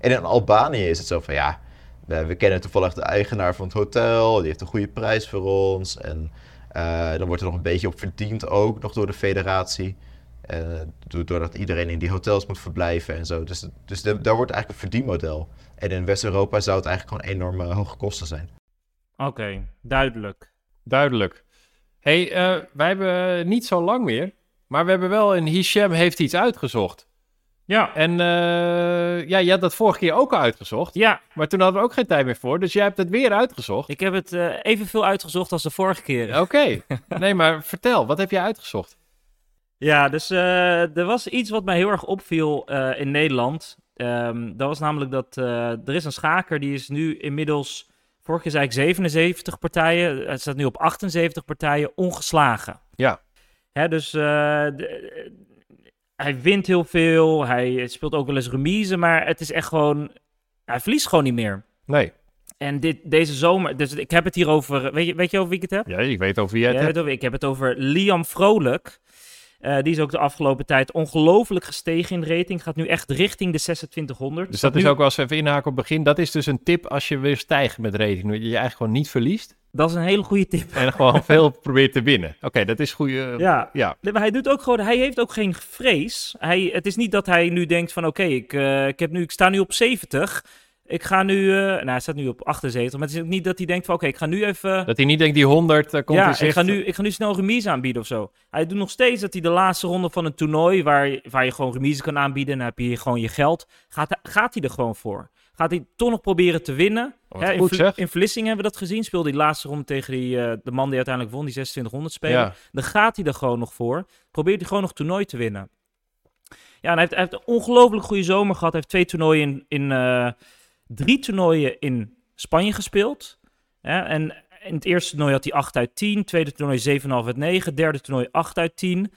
En in Albanië is het zo van ja, we, we kennen toevallig de eigenaar van het hotel. Die heeft een goede prijs voor ons. En eh, dan wordt er nog een beetje op verdiend ook, nog door de federatie. Eh, do- doordat iedereen in die hotels moet verblijven en zo. Dus, dus de- daar wordt eigenlijk een verdienmodel. En in West-Europa zou het eigenlijk gewoon enorme hoge kosten zijn. Oké, duidelijk. Duidelijk. Hey, eh, wij hebben niet zo lang meer. Maar we hebben wel een Hisham heeft iets uitgezocht. Ja. En eh, ja, je had dat vorige keer ook al uitgezocht. Ja, Maar toen hadden we ook geen tijd meer voor. Dus jij hebt het weer uitgezocht. ik heb het eh, evenveel uitgezocht als de vorige keer. Oké. Nee, maar vertel. Wat heb jij uitgezocht? Ja, dus eh, er was iets wat mij heel erg opviel eh, in Nederland. Ehm, dat was namelijk dat eh, er is een schaker die is nu inmiddels, vorig jaar zei ik 77 partijen, het staat nu op 78 partijen ongeslagen. Ja. Hè, dus eh, de- hij wint heel veel, hij speelt ook wel eens remise, maar het is echt gewoon, hij verliest gewoon niet meer. Nee. En dit, deze zomer, dus ik heb het hier over, weet je, weet je over wie ik het heb? Ja, ik weet over wie jij het hebt. ik heb het over Liam Vrolijk. Eh, die is ook de afgelopen tijd ongelooflijk gestegen in rating. Gaat nu echt richting de 2600. Dus dat is ook wel eens even inhaken op het begin. Dat is dus een tip als je weer stijgt met rating. Dat je je eigenlijk gewoon niet verliest. Dat is een hele goede tip. En gewoon veel probeert te winnen. Oké, dat is goede. Ja. ja. Nee, maar hij doet ook gewoon, hij heeft ook geen vrees. Hij, het is niet dat hij nu denkt van oké, ik, eh, ik, heb nu, ik sta nu op 70. Ik ga nu, eh, nou hij staat nu op 78. Maar het is ook niet dat hij denkt van oké, ik ga nu even... Dat hij niet denkt die 100 eh, komt ja, in ik ga, nu, ik ga nu snel remise aanbieden of zo. Hij doet nog steeds dat hij de laatste ronde van een toernooi, waar, je- waar je gewoon remise kan aanbieden, en dan heb je hier gewoon je geld, gaat, hij- gaat hij er gewoon voor. Gaat hij toch nog proberen te winnen. Oh, Hè, in, goed, zeg. in Vlissingen hebben we dat gezien. Speelde hij de laatste ronde tegen die, eh, de man die uiteindelijk won, die 2600 speler. Ja. Dan gaat hij er gewoon nog voor. Probeert hij gewoon nog toernooi te winnen. Ja, en hij heeft, hij heeft een ongelooflijk goede zomer gehad. Hij heeft twee toernooien in, in drie toernooien in Spanje gespeeld. Ja, en in het eerste toernooi had hij 8 uit 10. Tweede toernooi 7,5 uit 9. Derde toernooi 8 uit 10. Hij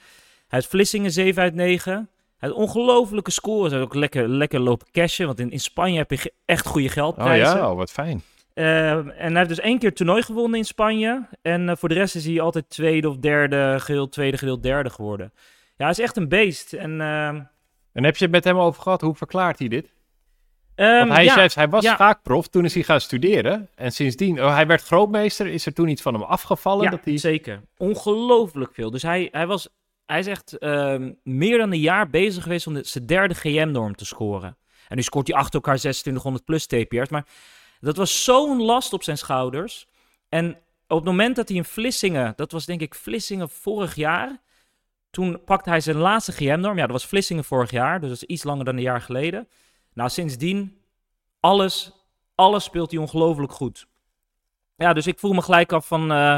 heeft Vlissingen 7 uit 9. Hij heeft ongelofelijke scores. Hij heeft ook lekker, lekker lopen cashen. Want in, in Spanje heb je echt goede Oh geldprijzen. ja, oh, wat fijn. Eh, en hij heeft dus één keer toernooi gewonnen in Spanje. En eh, voor de rest is hij altijd tweede of derde, geheel tweede, geheel derde geworden. Ja, hij is echt een beest. En, ehm, En heb je het met hem over gehad? Hoe verklaart hij dit? Ehm, hij, ja, hij was ja. schaakprof, toen is hij gaan studeren. En sindsdien, oh, hij werd grootmeester. Is er toen iets van hem afgevallen? ja, dat hij... zeker. Ongelooflijk veel. Dus hij, hij, was, hij is echt ehm, meer dan een jaar bezig geweest om de, zijn derde GM-norm te scoren. En nu scoort hij achter elkaar 2600 plus TPR's. Maar dat was zo'n last op zijn schouders. En op het moment dat hij in Vlissingen, dat was denk ik Vlissingen vorig jaar. Toen pakte hij zijn laatste GM-norm. Ja, dat was Vlissingen vorig jaar. Dus dat is iets langer dan een jaar geleden. Nou, sindsdien, alles, alles speelt hij ongelooflijk goed. Ja, dus ik voel me gelijk af van... eh,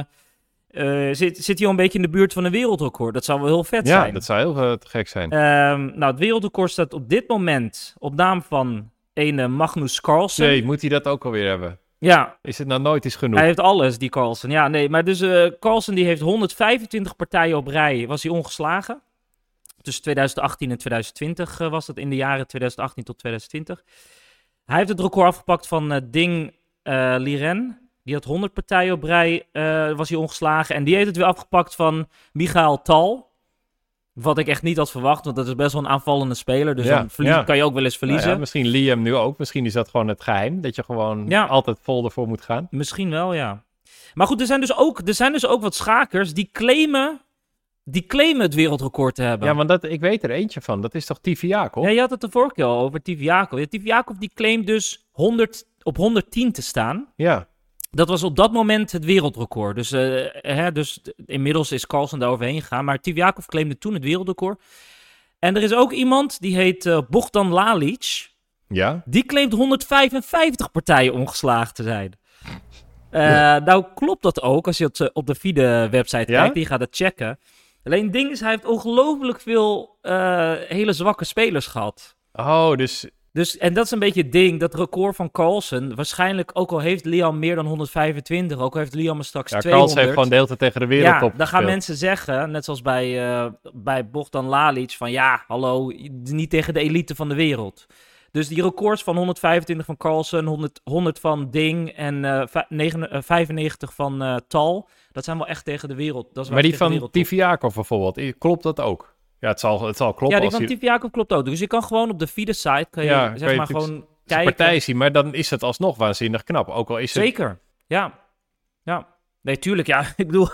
eh, zit, zit hij al een beetje in de buurt van een wereldrecord? Dat zou wel heel vet Ja, zijn. dat zou heel eh, gek zijn. Ehm, nou, het wereldrecord staat op dit moment op naam van een Magnus Carlsen. Nee, moet hij dat ook alweer hebben? Ja, Is het nou nooit eens genoeg? hij heeft alles, die Carlsen. Ja, nee, maar dus Carlsen die heeft 125 partijen op rij, was hij ongeslagen. Tussen 2018 en 2020 eh, was dat, in de jaren 2018 tot 2020. Hij heeft het record afgepakt van eh, Ding eh, Liren. Die had 100 partijen op rij, was hij ongeslagen. En die heeft het weer afgepakt van Michael Tal. Wat ik echt niet had verwacht, want dat is best wel een aanvallende speler. Dus Ja, dan ja. kan je ook wel eens Nou verliezen. ja, misschien Liam nu ook. Misschien is dat gewoon het geheim. Dat je gewoon Ja. altijd vol ervoor moet gaan. Misschien wel, ja. Maar goed, er zijn dus ook, er zijn dus ook wat schakers die claimen, die claimen het wereldrecord te hebben. Ja, want dat, ik weet er eentje van. Dat is toch Tiviakov? Ja, je had het de vorige keer al over Tiviakov. Ja, Tiviakov die claimt dus 100, op 110 te staan. Ja. Dat was op dat moment het wereldrecord. Dus, eh, hè, dus inmiddels is Carlsen daar overheen gegaan. Maar Tiviakov claimde toen het wereldrecord. En er is ook iemand, die heet eh, Bogdan Lalic. Ja? Die claimt 155 partijen ongeslagen te zijn. Eh, Nou klopt dat ook als je het op de FIDE-website Ja? kijkt. Die gaat het checken. Alleen het ding is, hij heeft ongelooflijk veel eh, hele zwakke spelers gehad. Oh, dus Dus, en dat is een beetje het ding, dat record van Carlsen. Waarschijnlijk, ook al heeft Liam meer dan 125, ook al heeft Liam er straks Ja, 200. Carls heeft gewoon deelte tegen de wereldtop Ja, dan gaan gespeeld. mensen zeggen, net zoals bij, eh bij Bogdan Lalic, van ja, hallo, niet tegen de elite van de wereld. Dus die records van 125 van Carlsen, 100, 100 van Ding en eh, vij- negen- eh, 95 van eh, Tal, dat zijn wel echt tegen de wereld. Dat is Maar die van Tiviakov bijvoorbeeld, klopt dat ook? Ja, het zal, het zal kloppen Ja, die als van hij Tiviakov klopt ook. Dus je kan gewoon op de FIDE-site, kan je Ja, zeg maar gewoon kijken. partij zien, maar dan is het alsnog waanzinnig knap. Ook al is het... Zeker, ja. Ja, nee, tuurlijk, ja. Ik bedoel,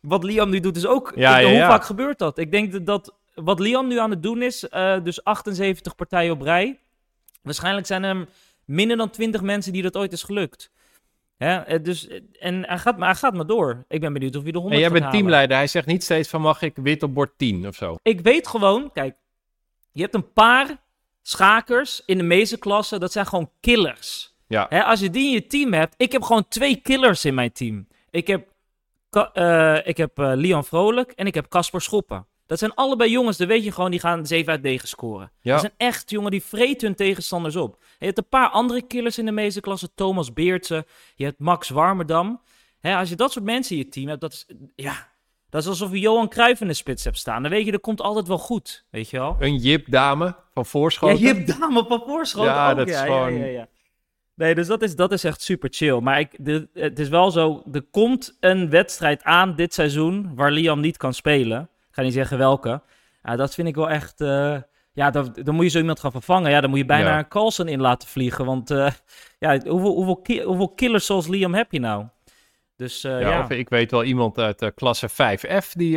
wat Liam nu doet is ook... Ja, ik- ja, hoe vaak gebeurt dat? Ik denk dat, dat wat Liam nu aan het doen is, eh, dus 78 partijen op rij. Waarschijnlijk zijn er minder dan 20 mensen die dat ooit is gelukt. Hè? eh, Dus, eh, en hij gaat, maar hij gaat maar door. Ik ben benieuwd of hij de 100 En jij bent halen. teamleider, hij zegt niet steeds van mag ik wit op bord 10 of zo. Ik weet gewoon, kijk, je hebt een paar schakers in de meeste klassen, dat zijn gewoon killers. Ja, Hè, als je die in je team hebt, ik heb gewoon twee killers in mijn team. Ik heb, eh, ik heb eh, Lian Vrolijk en ik heb Casper Schoppen. Dat zijn allebei jongens, dan weet je gewoon, die gaan 7 uit 9 scoren. Ja. Dat zijn echt jongen, die vreten hun tegenstanders op. Je hebt een paar andere killers in de meeste klassen. Thomas Beertse, je hebt Max Warmerdam. Hè, als je dat soort mensen in je team hebt, dat is, ja, dat is alsof je Johan Cruijff in de spits hebt staan. Dan weet je, dat komt altijd wel goed, weet je wel. een Jip dame van Voorschoten. Ja, je hebt dame op voorschoten Ja, ook. dat is gewoon- ja. Nee, dus dat is, dat is echt super chill. Maar ik, de, het is wel zo, er komt een wedstrijd aan dit seizoen waar Liam niet kan spelen. Ga niet zeggen welke. Ja, dat vind ik wel echt... eh, ja, dan, dan moet je zo iemand gaan vervangen. Ja, dan moet je bijna Ja. een Carlsen in laten vliegen. Want eh, ja, hoeveel, hoeveel, ki- hoeveel killers zoals Liam heb je nou? Dus eh, Ja, ja. Of ik weet wel iemand uit de klasse 5F die,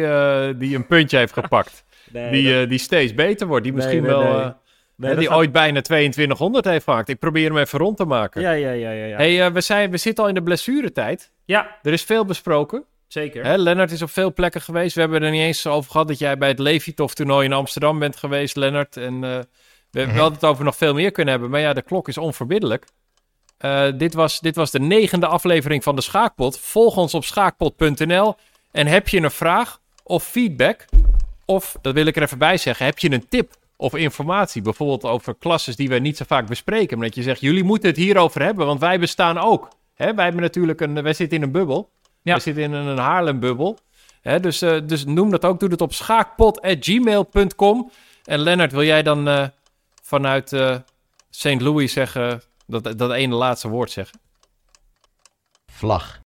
die een puntje heeft gepakt. Nee, die, dat- die steeds beter wordt. Die misschien nee, wel... nee. dat die gaat- ooit bijna 2200 heeft gemaakt. Ik probeer hem even rond te maken. Ja, ja, ja, ja. Ja, Hey, we, zijn, we zitten al in de blessuretijd. ja Er is veel besproken. Zeker. Hè, Lennart is op veel plekken geweest. We hebben er niet eens over gehad dat jij bij het Levitov-toernooi in Amsterdam bent geweest, Lennart. En eh, we, we hadden het over nog veel meer kunnen hebben. Maar ja, de klok is onverbiddelijk. Eh, dit, was, dit was de negende aflevering van de Schaakpot. Volg ons op schaakpot.nl. En heb je een vraag of feedback? Of, dat wil ik er even bij zeggen, heb je een tip of informatie? Bijvoorbeeld over klasses die we niet zo vaak bespreken. Maar dat je zegt, jullie moeten het hierover hebben, want wij bestaan ook. Hè, wij hebben natuurlijk een, wij zitten in een bubbel. Ja. We zitten in een Haarlem-bubbel. Hè, dus, eh, dus noem dat ook. Doe het op schaakpot.gmail.com. En Lennart, wil jij dan eh, vanuit eh St. Louis zeggen, dat, dat ene laatste woord zeggen? Vlag.